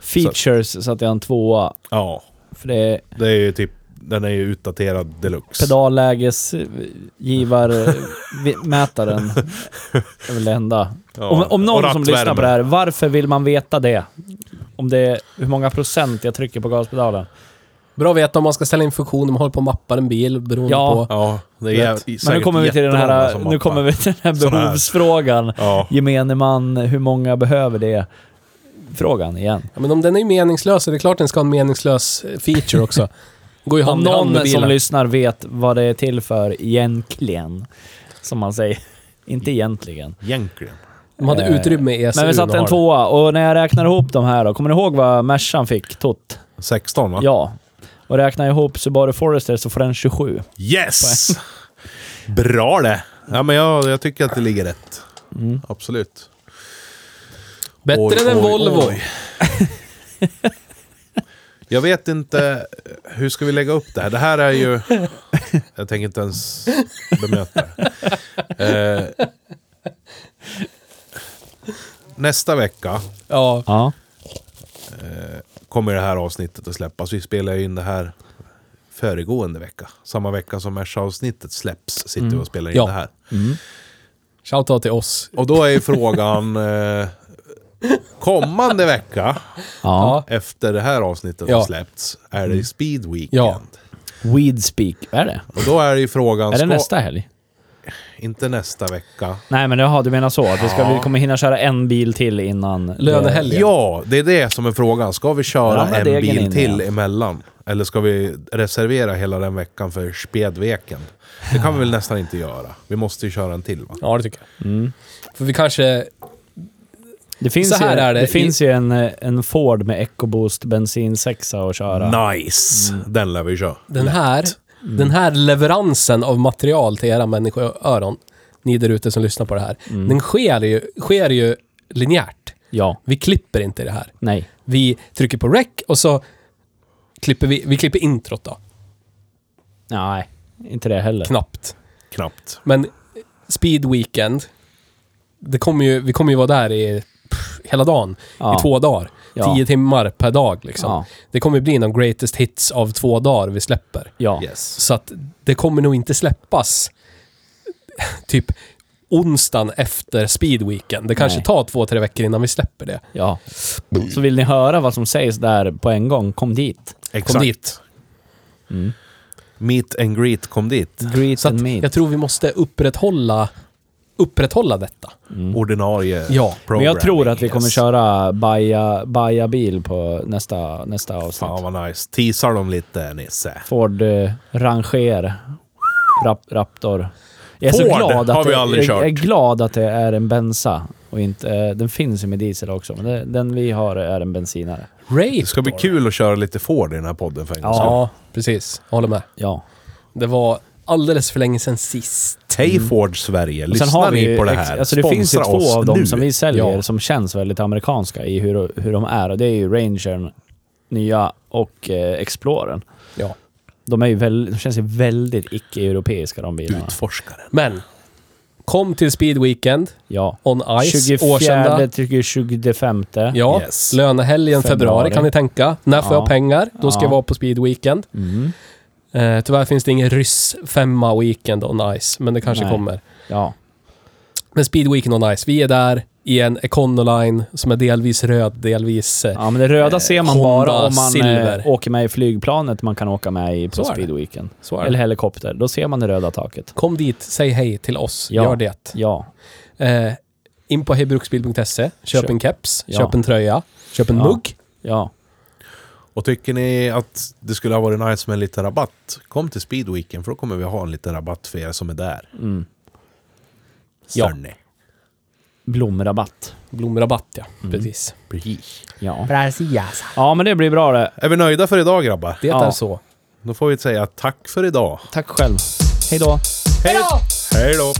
S1: Features satte jag en tvåa.
S3: Ja,
S1: För det
S3: det är ju typ, den är ju utdaterad deluxe.
S1: pedallägesgivarmätaren. Är väl det enda.
S3: Ja.
S1: Om, om någon som lyssnar på det här, varför vill man veta det? Om det är hur många procent jag trycker på gaspedalen.
S2: Bra att veta om man ska ställa in funktion, om man håller på att mappa en bil beroende
S1: Ja.
S2: på...
S3: Ja, det är jävligt,
S1: Men nu kommer vi till den här, nu kommer vi till den här behovsfrågan.
S3: Ja.
S1: Gemene man, hur många behöver det? Frågan igen.
S2: Ja, men om den är meningslös så är det klart den ska ha en meningslös eh, feature också. Går ju
S1: Om
S2: hand med
S1: någon som lyssnar vet vad det är till för egentligen, som man säger. Inte egentligen.
S3: Egentligen.
S2: De hade
S1: Eh,
S2: utrymme i ECU.
S1: Men vi satte en tvåa och när jag räknar ihop de här då, kommer ni ihåg vad Mercan fick tot?
S3: 16 va?
S1: Ja. Och räknar jag ihop Subaru Forester så får den 27.
S3: Yes! Bra det! Ja men jag, jag tycker att det ligger rätt.
S1: Mm.
S3: Absolut.
S2: Bättre
S3: Oj,
S2: än
S3: oj,
S2: Volvo.
S3: oj. Jag vet inte, hur ska vi lägga upp det här? Det här är ju... Jag tänker inte ens bemöta det. Eh, nästa vecka
S2: Ja.
S1: Ja.
S3: Kommer det här avsnittet att släppas. Vi spelar in det här föregående vecka. Samma vecka som Merca-avsnittet släpps sitter vi och spelar in
S2: Ja.
S3: det här.
S2: Shoutout till oss.
S3: Och då är frågan... Eh, kommande vecka,
S1: Ja.
S3: efter det här avsnittet
S2: Ja.
S3: har släppts, är det Speed Weekend.
S2: Ja.
S1: Weed speak. Är det?
S3: Och då är det ju frågan...
S1: Är det nästa helg?
S3: Inte nästa vecka.
S1: Nej men jaha, du menar så. Att vi, ska, vi kommer hinna köra en bil till innan...
S2: Lönehelgen.
S3: Ja, det är det som är frågan. Ska vi köra
S1: Ramla
S3: en
S1: degen
S3: bil
S1: in,
S3: till
S1: ja.
S3: emellan? Eller ska vi reservera hela den veckan för Spedveken? Det kan vi väl nästan inte göra. Vi måste ju köra en till va?
S2: Ja, det tycker jag.
S1: Mm.
S2: För vi kanske...
S1: Det finns,
S2: Så här
S1: ju,
S2: är det
S1: det
S2: i-
S1: finns ju en, en Ford med EcoBoost bensinsexa att köra.
S3: Nice! Den lär vi köra.
S2: Den här, den här leveransen av material till era människoöron, ni där ute som lyssnar på det här.
S1: Mm.
S2: Den sker ju, sker ju linjärt.
S1: Ja.
S2: Vi klipper inte det här.
S1: Nej.
S2: Vi trycker på rec och så klipper vi, vi klipper introt då.
S1: Nej, inte det heller.
S2: Knappt.
S3: Knappt.
S2: Men Speed Weekend, det kommer ju, vi kommer ju vara där i pff, hela dagen.
S1: Ja.
S2: I två dagar.
S1: Ja.
S2: Tio timmar per dag liksom.
S1: Ja.
S2: Det kommer bli någon greatest hits av två dagar vi släpper.
S1: Ja.
S3: Yes.
S2: Så att det kommer nog inte släppas typ onsdagen efter Speed Weekend. Det kanske
S1: Nej.
S2: tar två, tre veckor innan vi släpper det.
S1: ja. Så vill ni höra vad som sägs där på en gång, kom dit.
S3: Exakt.
S2: Kom dit.
S1: Mm.
S3: Meet and greet kom dit.
S1: Greet
S2: Så
S1: and meet.
S2: jag tror vi måste upprätthålla, upprätthålla detta.
S3: Ordinarie
S2: Ja.
S1: Men jag tror att vi kommer köra baja, baja bil på nästa, nästa avsnitt.
S3: Fan vad nice. Teasar dem lite Nisse.
S1: Ford eh, Ranger Rap, Raptor. Jag är så
S3: Ford
S1: glad
S3: har
S1: att
S3: vi
S1: det,
S3: aldrig
S1: jag, jag är
S3: kört.
S1: glad att det är en bensa och inte... eh, Den finns ju med diesel också, men det, den vi har är en bensinare.
S2: Ray
S3: Det ska bli kul att köra lite Ford i den här podden för en gångs skull.
S2: Ja, precis. Jag håller med.
S1: Ja.
S2: Det var alldeles för länge sedan sist.
S3: Hej Ford Sverige,
S1: Och sen
S3: lyssnar
S1: har vi
S3: ni på det här?
S1: Alltså det finns ju
S3: Sponsra
S1: två av dem
S3: nu.
S1: som vi säljer
S2: Ja.
S1: som känns väldigt amerikanska i hur, hur de är. Och det är ju Rangern, nya, och eh, Explorern.
S2: Ja.
S1: De, är ju väl, de känns ju väldigt icke-europeiska de bilarna.
S3: Utforskaren.
S2: Men, kom till Speed Weekend
S1: Ja.
S2: on Ice,
S1: 24
S2: årskända.
S1: till 25
S2: Ja,
S3: Yes.
S2: lönehelgen februari.
S1: Februari.
S2: kan ni tänka. När får
S1: Ja.
S2: jag pengar? Då ska
S1: Ja.
S2: jag vara på Speed Weekend.
S1: Mm.
S2: Eh, tyvärr finns det ingen ryss femma weekend on Ice, men det kanske
S1: Nej.
S2: kommer.
S1: Ja.
S2: Men Speed Weekend on Ice, vi är där i en Econoline som är delvis röd, delvis... Eh,
S1: ja, men det röda ser man
S2: Honda
S1: bara om man
S2: Silver.
S1: eh, åker med i flygplanet man kan åka med i på
S2: Så är det. Så är det.
S1: Eller helikopter. Då ser man det röda taket.
S2: Kom dit, säg hej till oss.
S1: Ja.
S2: Gör det.
S1: Ja.
S2: Eh, in på hebruksbil.se, köp
S1: Köp.
S2: en keps,
S1: Ja.
S2: köp en tröja, köp en
S1: Ja.
S2: mugg.
S1: Ja.
S3: Och tycker ni att det skulle ha varit nice med en liten rabatt? Kom till Speedweeken för då kommer vi ha en liten rabatt för er som är där.
S1: Mm.
S2: Ja.
S1: Blomrabatt.
S2: Blomrabatt ja,
S1: Mm.
S2: precis.
S3: Precis.
S1: Ja. Ja, men det blir bra det.
S3: Är vi nöjda för idag grabbar?
S2: Det
S1: Ja.
S2: är så.
S3: Då får vi säga tack för idag.
S1: Tack själv. Hej då.
S3: Hej då! Hej då!